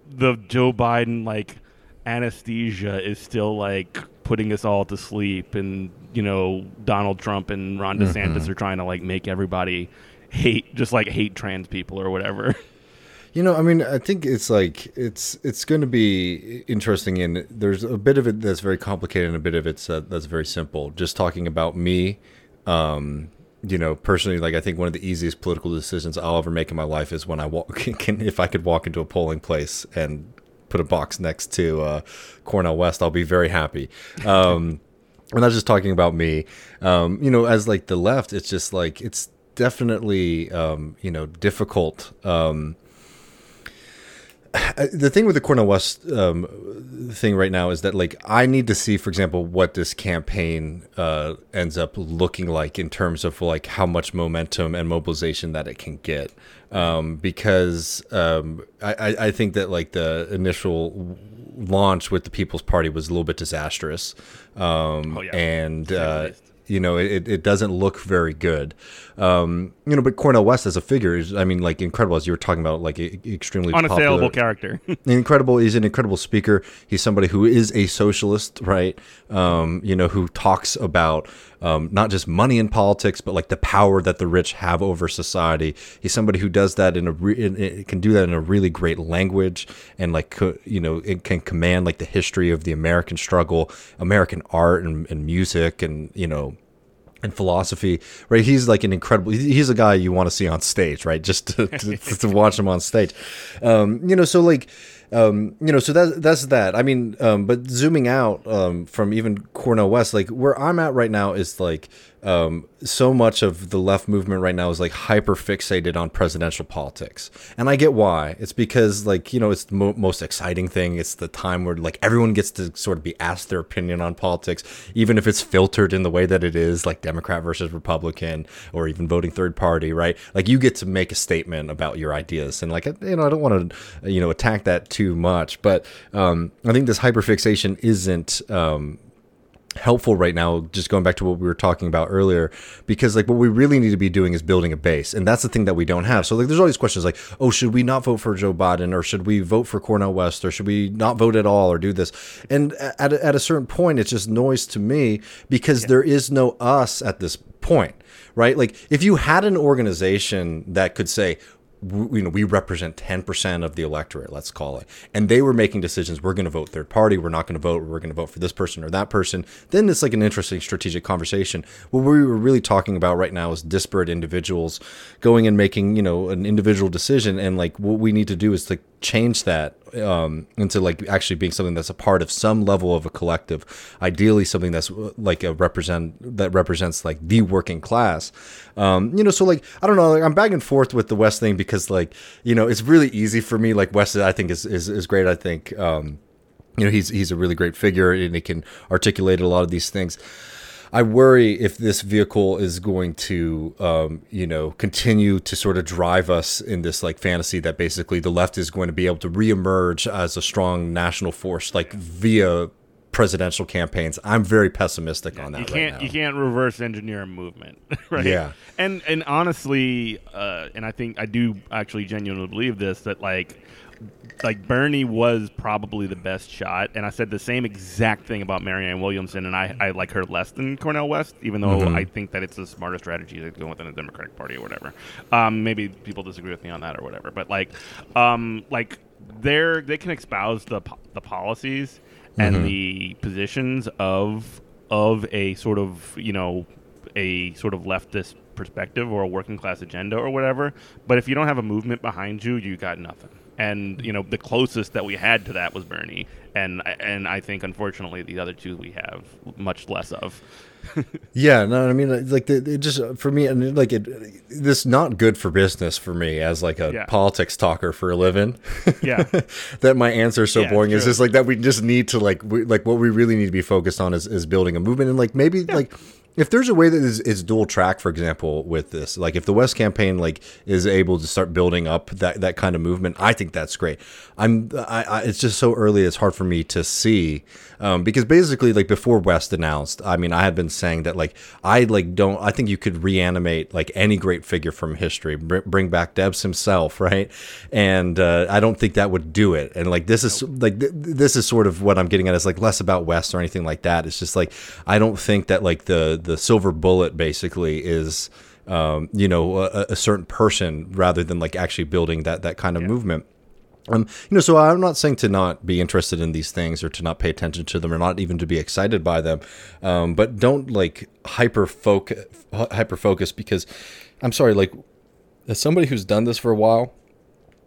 the Joe Biden like anesthesia is still like putting us all to sleep and you know Donald Trump and Ron DeSantis mm-hmm. are trying to like make everybody hate just like hate trans people or whatever. You know, I mean, I think it's like it's it's going to be interesting. and there's a bit of it that's very complicated, and a bit of it uh, that's very simple. Just talking about me, um, you know, personally, like I think one of the easiest political decisions I'll ever make in my life is when I walk, can, if I could walk into a polling place and put a box next to uh, Cornel West, I'll be very happy. Um, I'm not just talking about me. Um, you know, as like the left, it's just like it's definitely um, you know difficult. Um, the thing with the Cornel West um, thing right now is that like I need to see, for example, what this campaign uh, ends up looking like in terms of like how much momentum and mobilization that it can get, um, because um, I, I think that like the initial launch with the People's Party was a little bit disastrous, um, oh, yeah. and uh, you know it, it doesn't look very good. Um, you know, but Cornel West as a figure is, I mean, like incredible as you were talking about, like extremely unassailable popular. character. incredible. He's an incredible speaker. He's somebody who is a socialist, right? Um, you know, who talks about um, not just money in politics, but like the power that the rich have over society. He's somebody who does that in a re- in, can do that in a really great language and like you know it can command like the history of the American struggle, American art and, and music, and you know and philosophy, right? He's like an incredible. He's a guy you want to see on stage, right? Just to, to, to watch him on stage, um, you know. So like, um, you know, so that that's that. I mean, um, but zooming out um, from even Cornel West, like where I'm at right now is like um, so much of the left movement right now is like hyper fixated on presidential politics, and I get why. It's because like you know it's the mo- most exciting thing. It's the time where like everyone gets to sort of be asked their opinion on politics, even if it's filtered in the way that it is, like Democrat versus Republican, or even voting third party, right? Like you get to make a statement about your ideas, and like you know I don't want to you know attack that too much, but um, I think this hyperfixation isn't um, helpful right now just going back to what we were talking about earlier because like what we really need to be doing is building a base and that's the thing that we don't have. So like there's all these questions like oh should we not vote for joe biden or should we vote for cornel west or should we not vote at all or do this? And at a, at a certain point it's just noise to me because yeah. there is no us at this point right? Like if you had an organization that could say you know we represent 10% of the electorate let's call it. And they were making decisions we're going to vote third party we're not going to vote we're going to vote for this person or that person. Then it's like an interesting strategic conversation. What we were really talking about right now is disparate individuals going and making you know an individual decision and like what we need to do is to change that um, into like actually being something that's a part of some level of a collective. Ideally, something that's uh, like a represent that represents like the working class. Um, you know, so like I don't know, like I'm back and forth with the West thing because like you know it's really easy for me. Like West, I think is is, is great. I think um, you know he's he's a really great figure and he can articulate a lot of these things. I worry if this vehicle is going to, um, you know, continue to sort of drive us in this like fantasy that basically the left is going to be able to reemerge as a strong national force, like via presidential campaigns. I'm very pessimistic yeah, on that. You can't right you can't reverse engineer a movement, right? Yeah. And and honestly, uh, and I think I do actually genuinely believe this that like like Bernie was probably the best shot, and I said the same exact thing about Marianne Williamson, and I, I like her less than Cornel West, even though mm-hmm. I think that it's the smarter strategy to go within the Democratic Party or whatever. Um, maybe people disagree with me on that or whatever, but like, um, like they're they can espouse the the policies and mm-hmm. the positions of of a sort of you know a sort of leftist perspective or a working class agenda or whatever. But if you don't have a movement behind you, you got nothing and you know the closest that we had to that was Bernie, and and I think unfortunately the other two we have much less of. yeah, no, I mean, like it just for me, and like it, this not good for business for me as like a yeah. politics talker for a living. Yeah, that my answer is so yeah, boring. is just like that. We just need to like, we, like what we really need to be focused on is is building a movement, and like maybe yeah. like if there's a way that is, dual track, for example, with this, like if the West campaign like is able to start building up that, that kind of movement, I think that's great. I'm, I, I it's just so early, it's hard for me to see, um, because basically, like before West announced, I mean, I had been saying that like I like don't, I think you could reanimate like any great figure from history, br- bring back Debs himself, right? And uh, I don't think that would do it. And like this is like th- this is sort of what I'm getting at is like less about West or anything like that. It's just like I don't think that like the the silver bullet basically is um, you know a, a, certain person rather than like actually building that that kind of yeah. movement. Um, you know, so I'm not saying to not be interested in these things or to not pay attention to them or not even to be excited by them, um, but don't like hyper focus hyper focus because I'm sorry, like as somebody who's done this for a while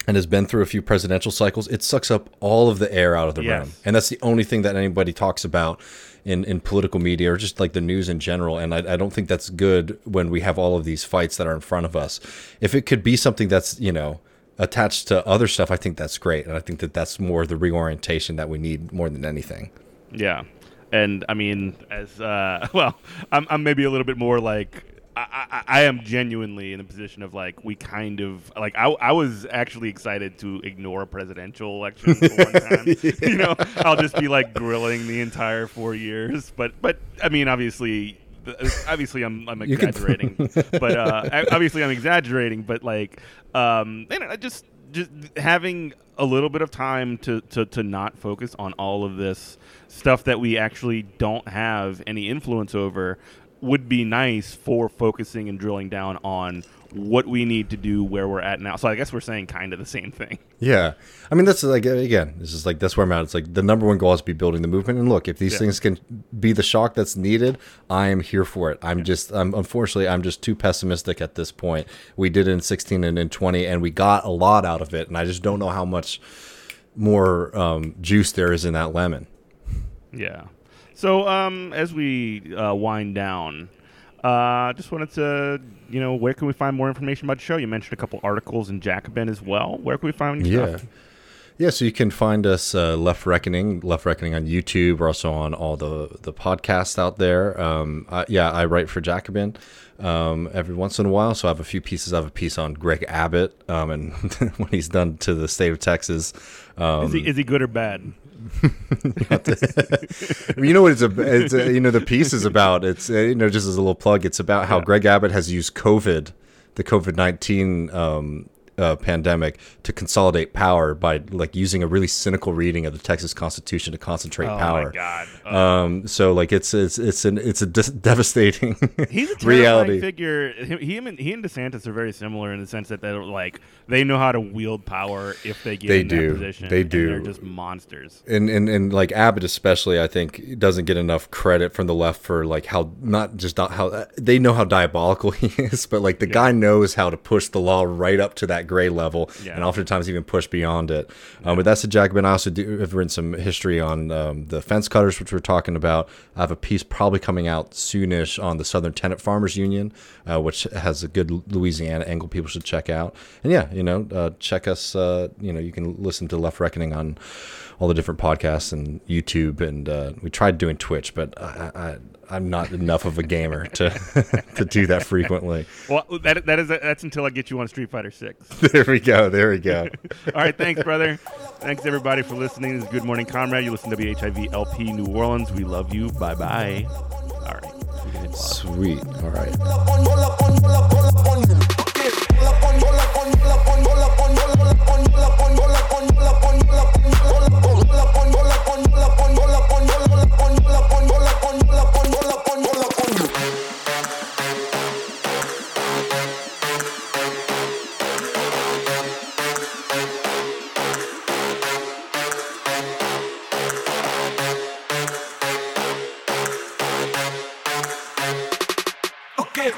and has been through a few presidential cycles, it sucks up all of the air out of the yes. room, and that's the only thing that anybody talks about in, in political media or just like the news in general. And I, I don't think that's good when we have all of these fights that are in front of us. If it could be something that's, you know, attached to other stuff, I think that's great. And I think that that's more the reorientation that we need more than anything. Yeah. And I mean, as, uh, well, I'm, I'm maybe a little bit more like, I, I, am genuinely in a position of like we kind of like I, I was actually excited to ignore a presidential election for one time. yeah. You know, I'll just be like grilling the entire four years. But but I mean, obviously, obviously I'm I'm exaggerating. but uh, obviously I'm exaggerating. But like, um, you know, just just having a little bit of time to, to, to not focus on all of this stuff that we actually don't have any influence over would be nice for focusing and drilling down on what we need to do where we're at now. So I guess we're saying kind of the same thing. Yeah. I mean, that's like, again, this is like, that's where I'm at. It's like the number one goal is to be building the movement. And look, if these yeah. things can be the shock that's needed, I am here for it. I'm yeah. just, I'm, unfortunately, I'm just too pessimistic at this point. We did it in 16 and in 20, and we got a lot out of it. And I just don't know how much more um, juice there is in that lemon. Yeah. So um, as we uh, wind down, uh, just wanted to, you know, where can we find more information about the show? You mentioned a couple articles in Jacobin as well. Where can we find Yeah. stuff? Yeah, so you can find us uh, Left Reckoning, Left Reckoning on YouTube. We're also on all the the podcasts out there. Um, I, yeah, I write for Jacobin um, every once in a while. So I have a few pieces. I have a piece on Greg Abbott um, and what he's done to the state of Texas. Um, Is he is he good or bad? you know what it's a, it's a you know the piece is about it's uh, you know just as a little plug it's about how Yeah. Greg Abbott has used COVID the COVID nineteen um, uh, pandemic to consolidate power by like using a really cynical reading of the Texas Constitution to concentrate Oh power. my god. Uh, Um, so like it's it's it's an it's a dis- devastating He's a reality. figure. He, and, he and DeSantis are very similar in the sense that they're like they know how to wield power if they get They in do. that position. They do. They're just monsters. and, and and like Abbott especially, I think doesn't get enough credit from the left for like how not just how they know how diabolical he is, but like the guy knows how to push the law right up to that gray level, Yeah. and oftentimes even push beyond it. Um, but that's the Jacobin. I also do have written some history on um, the fence cutters, which we're talking about. I have a piece probably coming out soonish on the Southern Tenant Farmers Union, uh, which has a good Louisiana angle people should check out. And yeah, you know, uh, check us. Uh, you know, you can listen to Left Reckoning on all the different podcasts and YouTube, and uh, we tried doing Twitch, but I, I, I'm not enough of a gamer to to do that frequently. Well, that that is that's until I get you on Street Fighter Six. There we go. There we go. All right, thanks, brother. Thanks everybody for listening. This is Good Morning Comrade. You listen to WHIV LP New Orleans. We love you. Bye bye. All right. We can hit pause. Sweet. All right. One more up on, roll up on, roll up on, roll up on, roll up on, roll up on, roll up on, roll up on, roll up on.